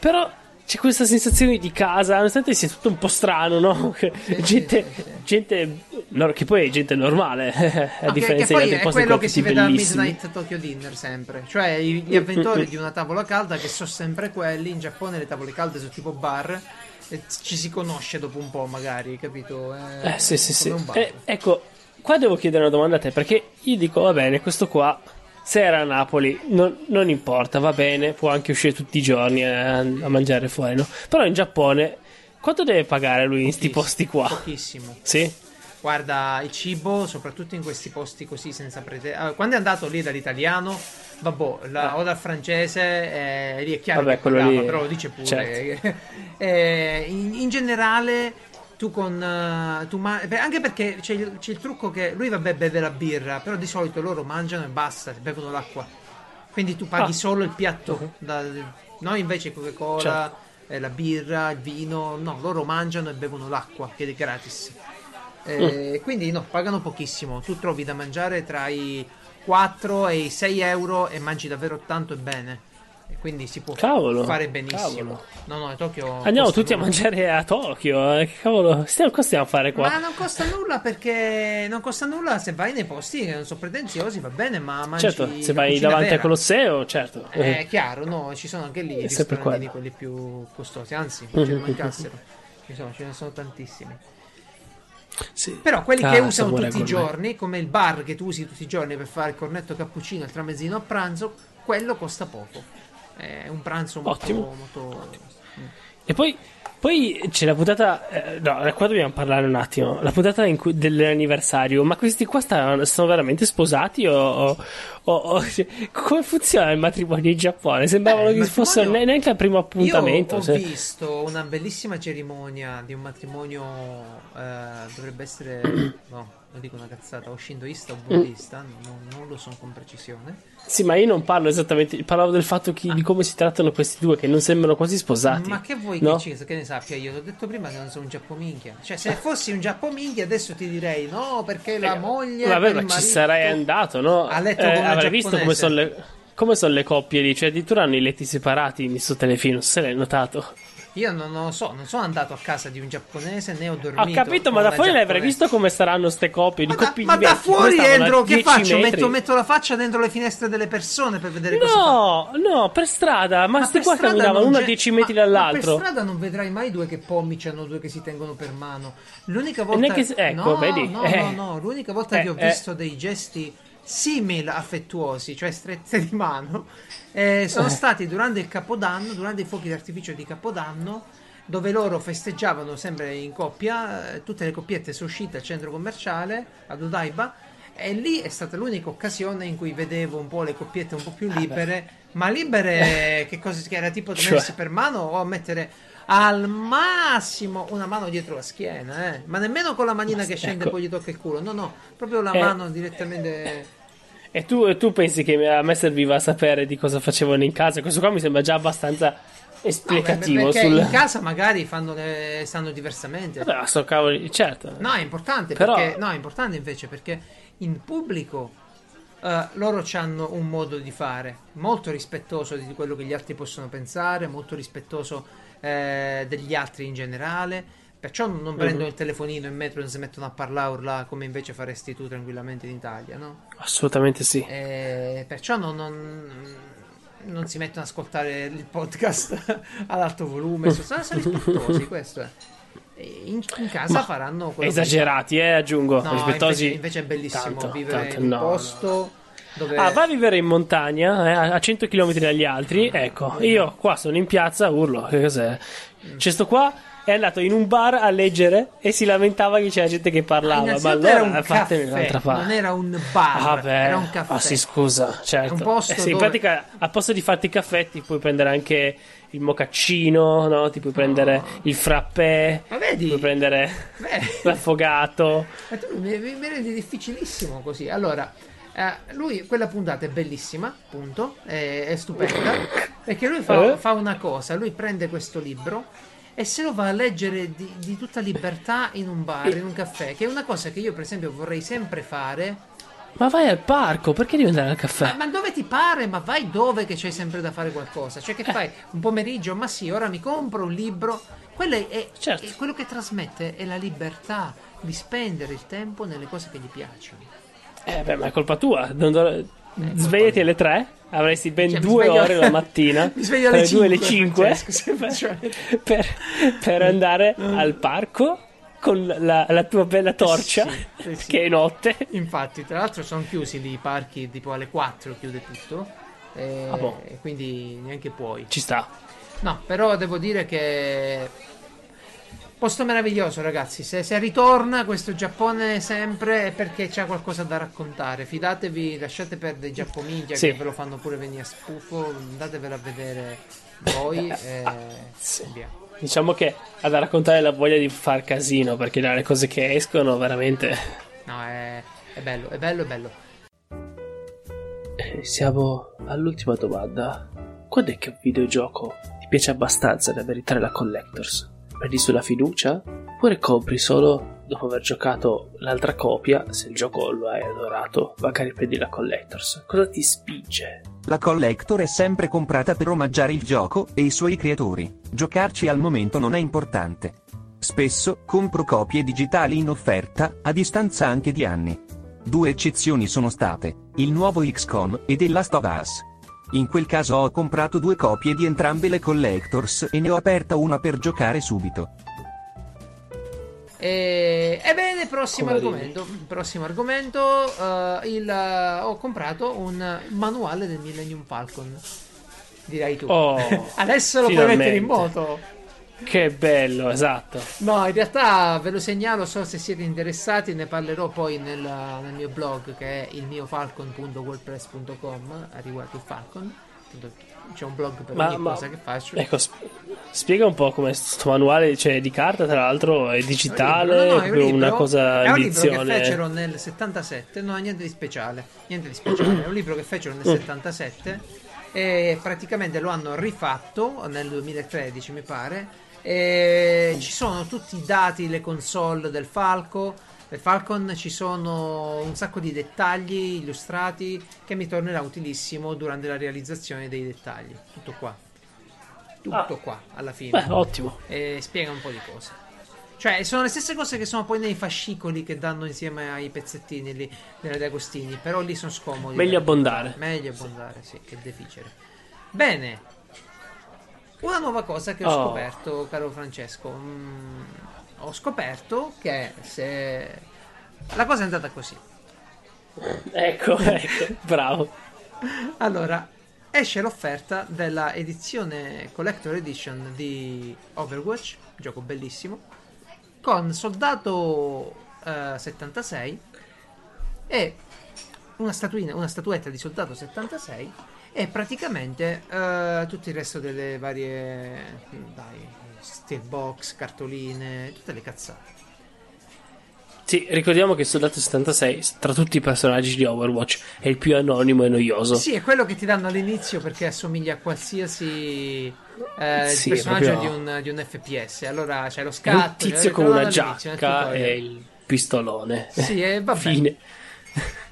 B: però c'è questa sensazione di casa, nonostante sia tutto un po' strano, no? Sì, gente, sì, sì. gente no, che poi è gente normale, a okay, differenza di altri posti
A: è quello che si vede a Midnight Tokyo Dinner sempre, cioè gli avventori di una tavola calda che sono sempre quelli, in Giappone le tavole calde sono tipo bar e ci si conosce dopo un po' magari, capito?
B: È eh sì, sì, sì. Eh, ecco, qua devo chiedere una domanda a te, perché io dico, va bene, questo qua, se era a Napoli, non, non importa, va bene, può anche uscire tutti i giorni a, a mangiare fuori, no? Però in Giappone, quanto deve pagare lui in questi posti qua?
A: Pochissimo.
B: Sì?
A: Guarda, il cibo, soprattutto in questi posti così senza pretese. Allora, quando è andato lì dall'italiano, vabbè, la, ah. o dal francese, eh, lì è chiaro Vabbè, che pagava, lì... però lo dice pure. Certo. eh, in, in generale tu con uh, tu ma- anche perché c'è il, c'è il, trucco che lui vabbè beve la birra però di solito loro mangiano e basta bevono l'acqua quindi tu paghi ah. solo il piatto da, noi invece Coca-Cola certo. eh, la birra il vino no loro mangiano e bevono l'acqua che è gratis eh, mm. quindi no pagano pochissimo tu trovi da mangiare tra i 4 e i 6 euro e mangi davvero tanto e bene e quindi si può cavolo, fare benissimo. Cavolo. No, no, a Tokyo.
B: Andiamo tutti nulla. a mangiare a Tokyo. Eh, che cavolo, stiamo, cosa stiamo a fare qua?
A: Ma non costa nulla perché non costa nulla se vai nei posti che non sono pretenziosi, va bene, ma mangi
B: Certo, se vai davanti vera. al Colosseo, certo.
A: È eh. chiaro, no, ci sono anche lì i ristoranti quelli più costosi, anzi, mm-hmm. ce ne mancassero. Insomma, ce ne sono tantissimi. Sì. Però quelli ah, che usano tutti i giorni, come il bar che tu usi tutti i giorni per fare il cornetto cappuccino, il tramezzino a pranzo, quello costa poco. È un pranzo molto, Ottimo. molto... Ottimo.
B: E poi, poi c'è la puntata. Eh, no, qua dobbiamo parlare un attimo. La puntata cui, dell'anniversario. Ma questi qua stanno, sono veramente sposati? O, o, o cioè, come funziona il matrimonio in Giappone? Sembravano eh, che fosse neanche al primo appuntamento.
A: Io ho
B: se...
A: visto una bellissima cerimonia di un matrimonio. Eh, dovrebbe essere. no dico una cazzata, o shintoista o buddista, mm. non, non, lo so con precisione.
B: Sì, ma io non parlo esattamente, parlavo del fatto che, ah. di come si trattano questi due che non sembrano quasi sposati.
A: Ma che vuoi no? che, che ne sappia io? L'ho detto prima che non sono un giappominchia. Cioè, se fossi un giappominchia adesso ti direi no, perché la eh, moglie...
B: Vabbè, ma ci sarei andato, no?
A: Ha letto eh,
B: avrei visto come sono le... Come sono le coppie lì? Cioè, addirittura hanno i letti separati in questo telefilm, se l'hai notato.
A: Io non lo so, non sono andato a casa di un giapponese né ho dormito. Ho
B: capito, ma da fuori l'avrei visto come saranno ste coppie.
A: Ma,
B: di da,
A: ma da fuori entro, che faccio? Metto, metto, la faccia dentro le finestre delle persone per vedere
B: no,
A: cosa
B: No, no, per strada. Ma, ma questi qua camminavano uno a 10 metri ma, dall'altro.
A: Ma per strada non vedrai mai due che pomiciano, due che si tengono per mano. L'unica volta.
B: Che, ecco,
A: no,
B: vedi?
A: No, eh. no, no, l'unica volta eh, che ho eh. visto dei gesti simil affettuosi, cioè strette di mano, eh, sono eh. stati durante il Capodanno, durante i fuochi d'artificio di Capodanno dove loro festeggiavano sempre in coppia, eh, tutte le coppiette sono uscite al centro commerciale ad Udaiba e lì è stata l'unica occasione in cui vedevo un po' le coppiette un po' più ah, libere, ah, ma libere che cosa che era tipo tenersi cioè. per mano o mettere al massimo una mano dietro la schiena, eh? ma nemmeno con la manina che scende ecco. e poi gli tocca il culo, no, no, proprio la eh. mano direttamente.
B: E tu, tu, pensi che a me serviva a sapere di cosa facevano in casa? Questo qua mi sembra già abbastanza esplicativo. No,
A: perché sul... in casa magari fanno le... stanno diversamente.
B: Vabbè, sto cavoli, certo.
A: No, è importante Però... perché no, è importante invece perché in pubblico uh, loro hanno un modo di fare molto rispettoso di quello che gli altri possono pensare, molto rispettoso eh, degli altri in generale. Perciò non, non prendono mm-hmm. il telefonino in metro e non si mettono a parlare là come invece faresti tu tranquillamente in Italia, no?
B: Assolutamente sì.
A: Eh, perciò non, non non si mettono ad ascoltare il podcast ad alto volume, sono, sono rispettosi, questo è. In, in, casa Ma faranno quello
B: esagerati, eh, aggiungo.
A: No, rispettosi. Invece, invece, è bellissimo tanto, vivere tanto, in un no, posto. No. Dove...
B: Ah, va a vivere in montagna eh, a 100 km dagli altri. Ecco, io qua sono in piazza, urlo. Che cos'è? C'è sto qua è andato in un bar a leggere e si lamentava che c'era gente che parlava. Ah, ma allora
A: era un fatemi un'altra parte. Non era un bar, ah, beh, era un caffè.
B: Ah, sì, scusa, certo. Un posto eh, sì, dove... In pratica, a posto di farti i caffè, ti puoi prendere anche il mocaccino, no? Ti puoi prendere no. il frappè, ma vedi? puoi prendere Beh. l'affogato.
A: Ma tu mi, mi, mi rendi difficilissimo così. Allora. Uh, lui, quella puntata è bellissima, punto, è, è stupenda, perché lui fa, eh? fa, una cosa, lui prende questo libro e se lo va a leggere di, di, tutta libertà in un bar, in un caffè, che è una cosa che io per esempio vorrei sempre fare.
B: Ma vai al parco, perché devi andare al caffè?
A: Ma, ma dove ti pare? Ma vai dove che c'è sempre da fare qualcosa? Cioè che eh. fai un pomeriggio? Ma sì, ora mi compro un libro. Quello è, certo. è, quello che trasmette è la libertà di spendere il tempo nelle cose che gli piacciono.
B: Eh beh, ma è colpa tua. Non do... Eh, Svegliati alle 3, avresti ben cioè, due sveglio... ore la mattina.
A: mi sveglio alle 2
B: alle 5 per, per, andare mm. al parco con la, la, tua bella torcia sì, sì, sì. che è notte.
A: Infatti, tra l'altro sono chiusi lì i parchi tipo alle 4 chiude tutto. E, ah, boh. quindi neanche puoi.
B: Ci sta.
A: No, però devo dire che Posto meraviglioso, ragazzi. Se, se, ritorna questo Giappone sempre è perché c'è qualcosa da raccontare. Fidatevi, lasciate perdere i giappomindia sì. che ve lo fanno pure venire a spufo. Andatevelo a vedere voi. e sì. via.
B: Diciamo che ha da raccontare la voglia di far casino perché le cose che escono veramente.
A: No, è, è bello, è bello, è bello.
B: Eh, siamo all'ultima domanda. Quando è che un videogioco ti piace abbastanza da meritare la Collectors? Prendi sulla fiducia? Oppure compri solo dopo aver giocato l'altra copia, se il gioco lo hai adorato, magari prendi la Collectors. Cosa ti spinge?
C: La Collector è sempre comprata per omaggiare il gioco e i suoi creatori. Giocarci al momento non è importante. Spesso compro copie digitali in offerta, a distanza anche di anni. Due eccezioni sono state, il nuovo XCOM e The Last of Us. In quel caso ho comprato due copie di entrambe le collectors e ne ho aperta una per giocare subito.
A: E, ebbene, prossimo Come argomento. Prossimo argomento. Uh, il, uh, ho comprato un manuale del Millennium Falcon. Direi tu.
B: Oh,
A: Adesso lo puoi mettere in moto.
B: Che bello, esatto.
A: No, in realtà ve lo segnalo, so se siete interessati, ne parlerò poi nel, nel mio blog che è il mio falcon.wordpress.com a riguardo il Falcon. c'è un blog per ma, ogni ma, cosa che faccio.
B: Ecco, spiega un po' come questo manuale, cioè di carta tra l'altro, è digitale, no, no, è un libro, una cosa
A: È un libro che fecero nel 77, non ha niente di speciale, niente di speciale, è un libro che fecero nel 77 mm. e praticamente lo hanno rifatto nel 2013 mi pare. E ci sono tutti i dati, le console del Falco per Falcon ci sono un sacco di dettagli illustrati che mi tornerà utilissimo durante la realizzazione dei dettagli. Tutto qua. Tutto ah. qua, alla fine.
B: Beh, ottimo.
A: E spiega un po' di cose. Cioè, sono le stesse cose che sono poi nei fascicoli che danno insieme ai pezzettini lì delle Agostini, però lì sono scomodi.
B: Meglio abbondare.
A: Meglio abbondare, sì, che deficere. Bene. Una nuova cosa che ho oh. scoperto, caro Francesco. Mm, ho scoperto che se la cosa è andata così.
B: Ecco, ecco, bravo.
A: Allora, esce l'offerta della edizione Collector Edition di Overwatch, gioco bellissimo, con Soldato uh, 76 e una, statuina, una statuetta di Soldato 76 e praticamente uh, tutto il resto delle varie dai, steelbox, cartoline, tutte le cazzate.
B: Sì, ricordiamo che Soldato 76, tra tutti i personaggi di Overwatch, è il più anonimo e noioso.
A: Sì, è quello che ti danno all'inizio perché assomiglia a qualsiasi eh, sì, personaggio proprio... di, un, di, un, FPS. Allora c'è lo scatto.
B: Un tizio con una giacca e il pistolone.
A: Sì, e va bene.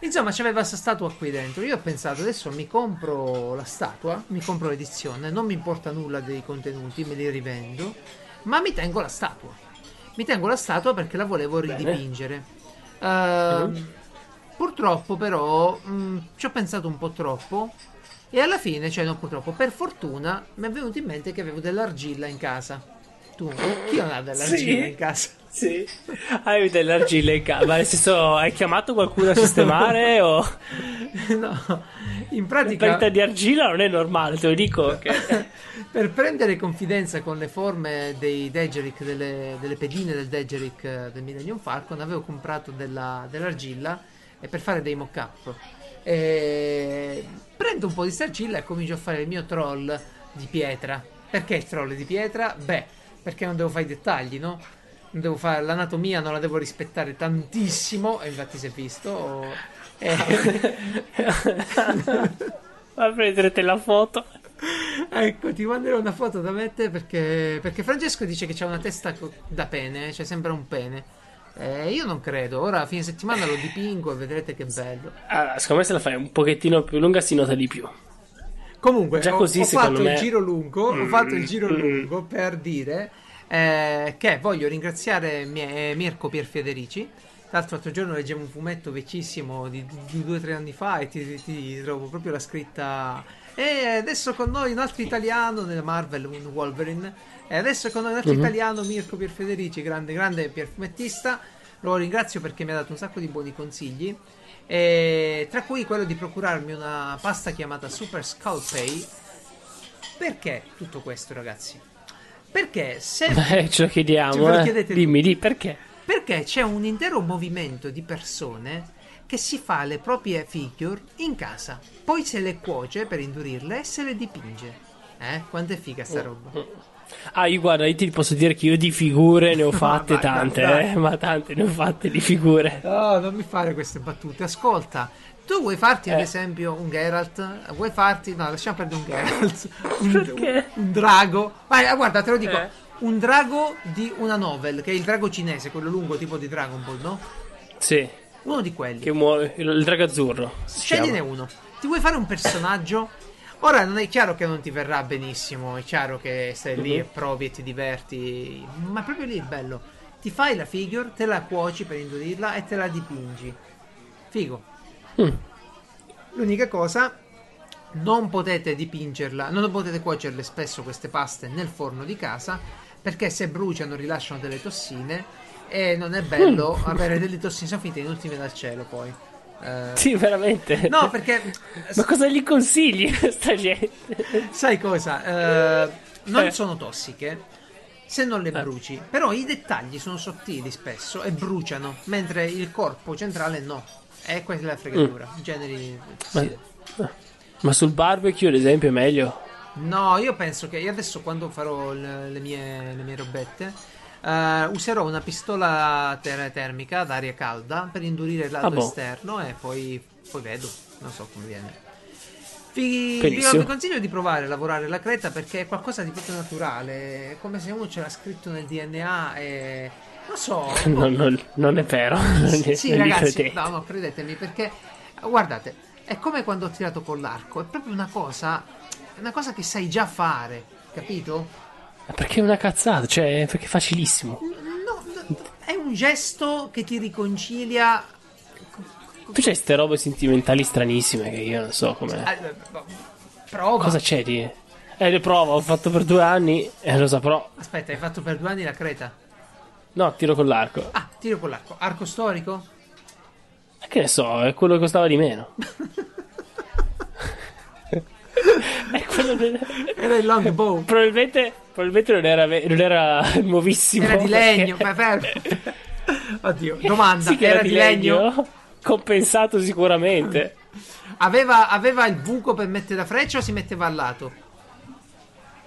A: Insomma, c'aveva questa statua qui dentro. Io ho pensato, adesso mi compro la statua, mi compro l'edizione, non mi importa nulla dei contenuti, me li rivendo, ma mi tengo la statua. Mi tengo la statua perché la volevo ridipingere. Uh, mm. Purtroppo, però, mh, mm, ci ho pensato un po' troppo. E alla fine, cioè, non purtroppo, per fortuna, mi è venuto in mente che avevo dell'argilla in casa. Tu, chi non ha dell'argilla sì. in casa?
B: Sì, hai dell'argilla in casa. Ma nel senso, hai chiamato qualcuno a sistemare o...
A: No, in pratica...
B: La perdita di argilla non è normale, te lo dico. Che...
A: per prendere confidenza con le forme dei Degeric, delle, delle pedine del Degeric eh, del Millennium Falcon, avevo comprato della, dell'argilla e per fare dei mock-up. E... Prendo un po' di argilla e comincio a fare il mio troll di pietra. Perché il troll di pietra? Beh, perché non devo fare i dettagli, no? Devo fare l'anatomia, non la devo rispettare tantissimo, e infatti si è visto.
B: E... Ma prenderete la foto.
A: Ecco, ti manderò una foto da mettere perché, perché Francesco dice che c'ha una testa da pene, cioè sembra un pene. Eh, io non credo. Ora a fine settimana lo dipingo e vedrete che bello.
B: Allora, secondo me se la fai un pochettino più lunga si nota di più.
A: Comunque, Già così, ho, ho fatto me... il giro lungo. Mm. Ho fatto il giro mm. lungo per dire eh, che voglio ringraziare mie, Mirko Pierfederici. Tra l'altro l'altro giorno leggevo un fumetto vecchissimo di, di due o tre anni fa e ti, ti, trovo proprio la scritta e adesso con noi un altro italiano nella Marvel, un Wolverine. E adesso con noi un altro uh-huh. italiano, Mirko Pierfederici, grande, grande pierfumettista. Lo ringrazio perché mi ha dato un sacco di buoni consigli. E, tra cui quello di procurarmi una pasta chiamata Super Skull Pay. Perché tutto questo, ragazzi? Perché se...
B: Eh, ce lo chiediamo, eh. dimmi, di perché?
A: Perché c'è un intero movimento di persone che si fa le proprie figure in casa, poi se le cuoce per indurirle e se le dipinge. Eh? Quanto è figa sta roba?
B: Ah, io guarda, io ti posso dire che io di figure ne ho fatte tante. Eh, ma tante ne ho fatte di figure.
A: No, non mi fare queste battute. Ascolta, tu vuoi farti eh. ad esempio un Geralt? Vuoi farti. No, lasciamo perdere un Geralt. Un, un, drago. Vai, guarda, te lo dico. Eh. Un drago di una novel, che è il drago cinese, quello lungo tipo di Dragon Ball, no?
B: Sì.
A: Uno di quelli.
B: Che muore. Il, il drago azzurro.
A: Scegliene uno. Ti vuoi fare un personaggio? Ora non è chiaro che non ti verrà benissimo, è chiaro che stai lì e mhm. provi e ti diverti, ma proprio lì è bello. Ti fai la figure, te la cuoci per indurirla e te la dipingi. Figo. Mm. L'unica cosa, non potete dipingerla, non potete cuocerle spesso queste paste nel forno di casa perché se bruciano rilasciano delle tossine e non è bello mm. avere delle tossine, sono finite in ultime dal cielo poi.
B: Uh, sì, veramente.
A: No, perché.
B: Ma cosa gli consigli a sta gente?
A: Sai cosa? Uh, non eh. sono tossiche se non le eh. bruci, però i dettagli sono sottili spesso e bruciano, mentre il corpo centrale no. Questa è la fregatura. Mm. Generi. Sì.
B: Ma sul barbecue, ad esempio, è meglio?
A: No, io penso che io adesso quando farò le, le, mie, le mie, robette uh, userò una pistola ter- termica ad aria calda per indurire il lato ah, boh. esterno e poi, poi, vedo, non so come viene. Vi, vi, consiglio di provare a lavorare la creta perché è qualcosa di proprio naturale, è come se uno ce l'ha scritto nel DNA e... Non so.
B: non, non, non, è vero.
A: Sì, sì ragazzi, no, no, credetemi perché guardate, è come quando ho tirato con l'arco, è proprio una cosa è una cosa che sai già fare, capito?
B: Perché è una cazzata, cioè, perché è facilissimo.
A: No, è un gesto che ti riconcilia.
B: Tu c'hai queste robe sentimentali stranissime che io non so come. Eh,
A: prova.
B: Cosa c'è di. Eh, le provo, ho fatto per due anni e lo saprò.
A: Aspetta, hai fatto per due anni la creta?
B: No, tiro con l'arco.
A: Ah, tiro con l'arco. Arco storico?
B: Che ne so, è quello che costava di meno.
A: del... Era il longbow.
B: Probabilmente, probabilmente non, era, non era nuovissimo.
A: Era di legno, perché... Oddio, domanda. Sì era, era, di legno? legno?
B: Compensato sicuramente.
A: Aveva, aveva, il buco per mettere la freccia o si metteva al lato?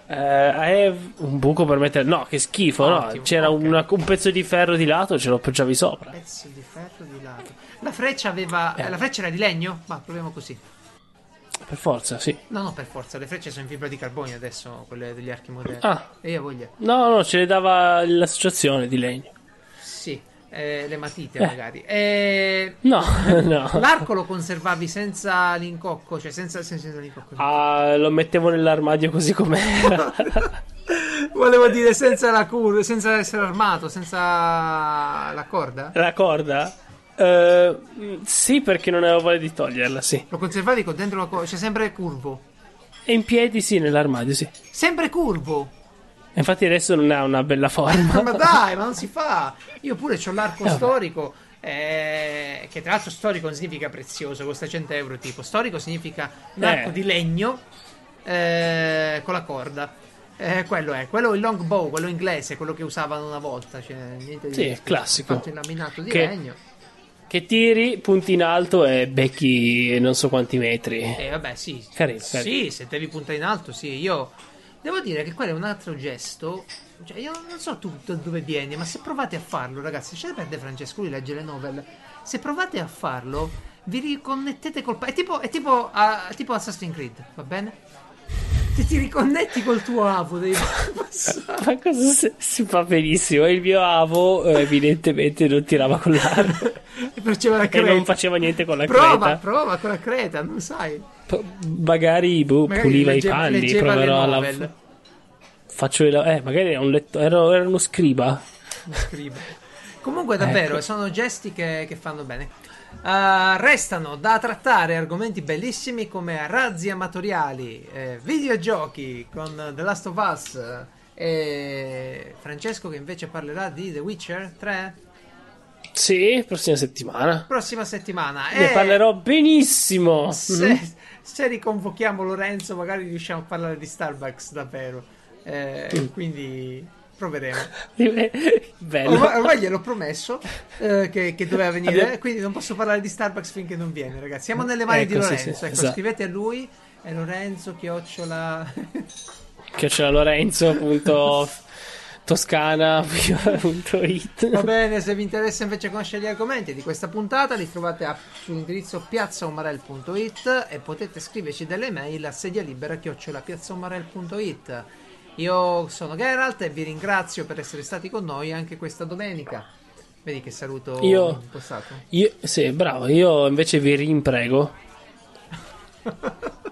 B: Eh, un buco per mettere. No, che schifo, Ottimo, no? C'era okay. una, un pezzo di ferro di lato, ce lo appoggiavi sopra.
A: Un pezzo di ferro di lato. La freccia aveva. Eh. La freccia era di legno? Ma proviamo così.
B: Per forza, sì.
A: No, no, per forza. Le frecce sono in fibra di carbonio adesso, quelle degli archi moderni. Ah. E io voglio.
B: No, no, ce le dava l'associazione di legno.
A: Eh, le matite eh. magari. Eh,
B: no, no.
A: L'arco lo conservavi senza l'incocco, cioè senza, senza l'incocco.
B: Ah, lo mettevo nell'armadio così com'era.
A: Volevo dire senza la curva, senza essere armato, senza la corda.
B: La corda? Uh, sì, perché non avevo voglia di toglierla, sì.
A: Lo conservavi con dentro la cosa, cioè sempre curvo.
B: E in piedi, sì, nell'armadio, sì.
A: Sempre curvo.
B: Infatti adesso non ha una bella forma.
A: ma dai, ma non si fa. Io pure ho l'arco eh, storico. Eh, che tra l'altro storico non significa prezioso, costa 100 euro tipo. Storico significa un arco eh. di legno eh, con la corda. Eh, quello è, quello è il longbow, quello inglese, quello che usavano una volta. Cioè, niente
B: di sì, classico.
A: Fatto in laminato di che... legno
B: che tiri, punti in alto e becchi non so quanti metri.
A: Eh, vabbè, sì. Carino, carino. Sì, se devi puntare in alto, sì. Io devo dire che quello è un altro gesto. Cioè, io non so tu da dove vieni, ma se provate a farlo, ragazzi, c'è da perdere Francesco, lui legge le novel. Se provate a farlo, vi riconnettete col. È tipo, è tipo, uh, tipo Assassin's Creed, va bene? ti, ti riconnetti col tuo avo devi
B: ma cosa si, si, fa benissimo il mio avo eh, evidentemente non tirava con l'arma e non faceva niente con la
A: prova,
B: creta
A: prova con la creta non sai
B: P- magari, boh, magari puliva leggeva, i panni proverò alla faccio le... eh magari era un letto era, era uno scriba
A: uno scriba comunque davvero ecco. sono gesti che, che fanno bene Uh, restano da trattare argomenti bellissimi come razzi amatoriali, eh, videogiochi con The Last of Us e Francesco che invece parlerà di The Witcher 3.
B: Sì, prossima settimana.
A: Prossima settimana.
B: Ne e... parlerò benissimo.
A: Se, mm. se, riconvochiamo Lorenzo magari riusciamo a parlare di Starbucks davvero. Eh, mm. Quindi proveremo.
B: Bello.
A: Ormai, ormai gliel'ho promesso eh, che, che, doveva venire, Abbiamo... quindi non posso parlare di Starbucks finché non viene, ragazzi. Siamo nelle mani ecco, di Lorenzo. Sì, sì, ecco, esatto. scrivete a lui, è Lorenzo chiocciola.
B: chiocciola Lorenzo. Toscana.it
A: Va bene, se vi interessa invece conoscere gli argomenti di questa puntata li trovate a, sull'indirizzo piazzaumarel.it e potete scriverci delle mail a sedia libera chiocciola piazzaumarel.it io sono Geralt e vi ringrazio per essere stati con noi anche questa domenica. Vedi che saluto
B: io, impostato? Io, sì, bravo. Io invece vi rimprego.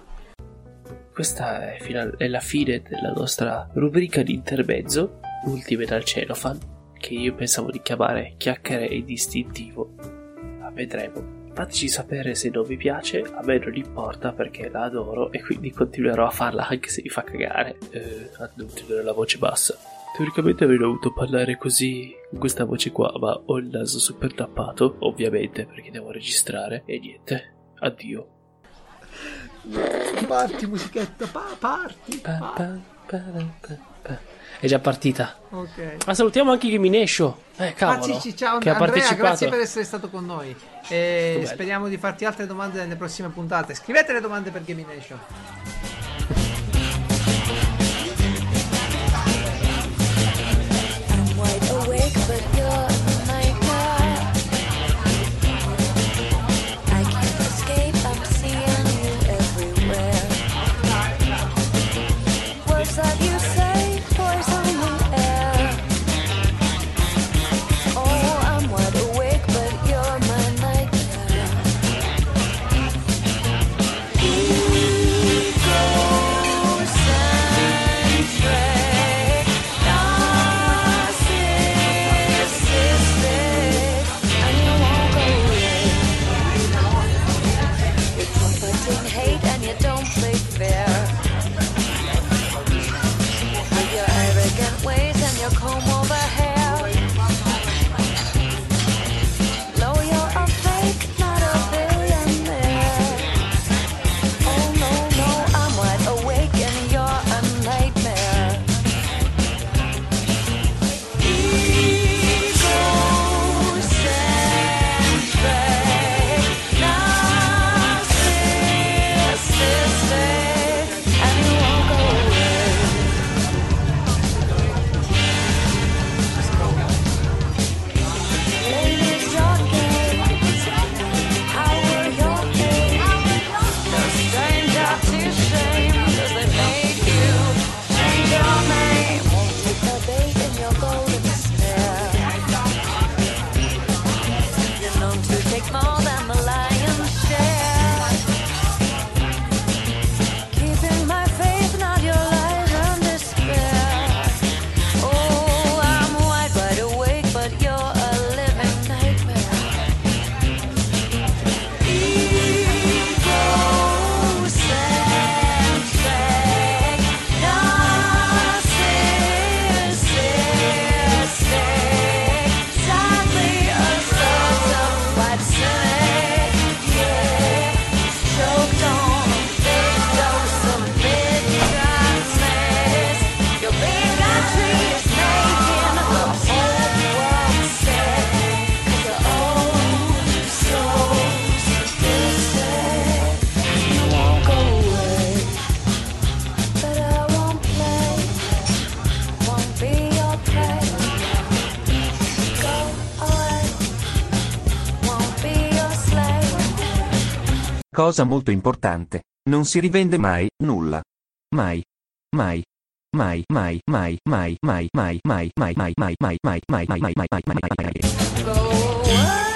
B: Questa è, fino, è, la fine della nostra rubrica di intermezzo, Ultimate al Celofan, che io pensavo di chiamare chiacchiere e distintivo. Ma vedremo. Fateci sapere se non vi piace, a me non importa perché la adoro e quindi continuerò a farla anche se mi fa cagare. Eh, devo tenere la voce bassa. Teoricamente avrei dovuto parlare così, con questa voce qua, ma ho il naso super tappato, ovviamente, perché devo registrare. E niente, addio.
A: Parti musichetta, pa, parti. Pa, pa,
B: pa, È già partita. Ok. Ma salutiamo anche Gimination. Eh, cavolo,
D: ah, ciao
B: che
D: Andrea, grazie per essere stato con noi. E speriamo di farti altre domande nelle prossime puntate. Scrivete le domande per Gaming
C: Cosa molto importante. Non si rivende mai, nulla. Mai. Mai. Mai, mai, mai, mai, mai, mai, mai, mai, mai, mai, mai, mai, mai, mai, mai, mai, mai, mai, mai.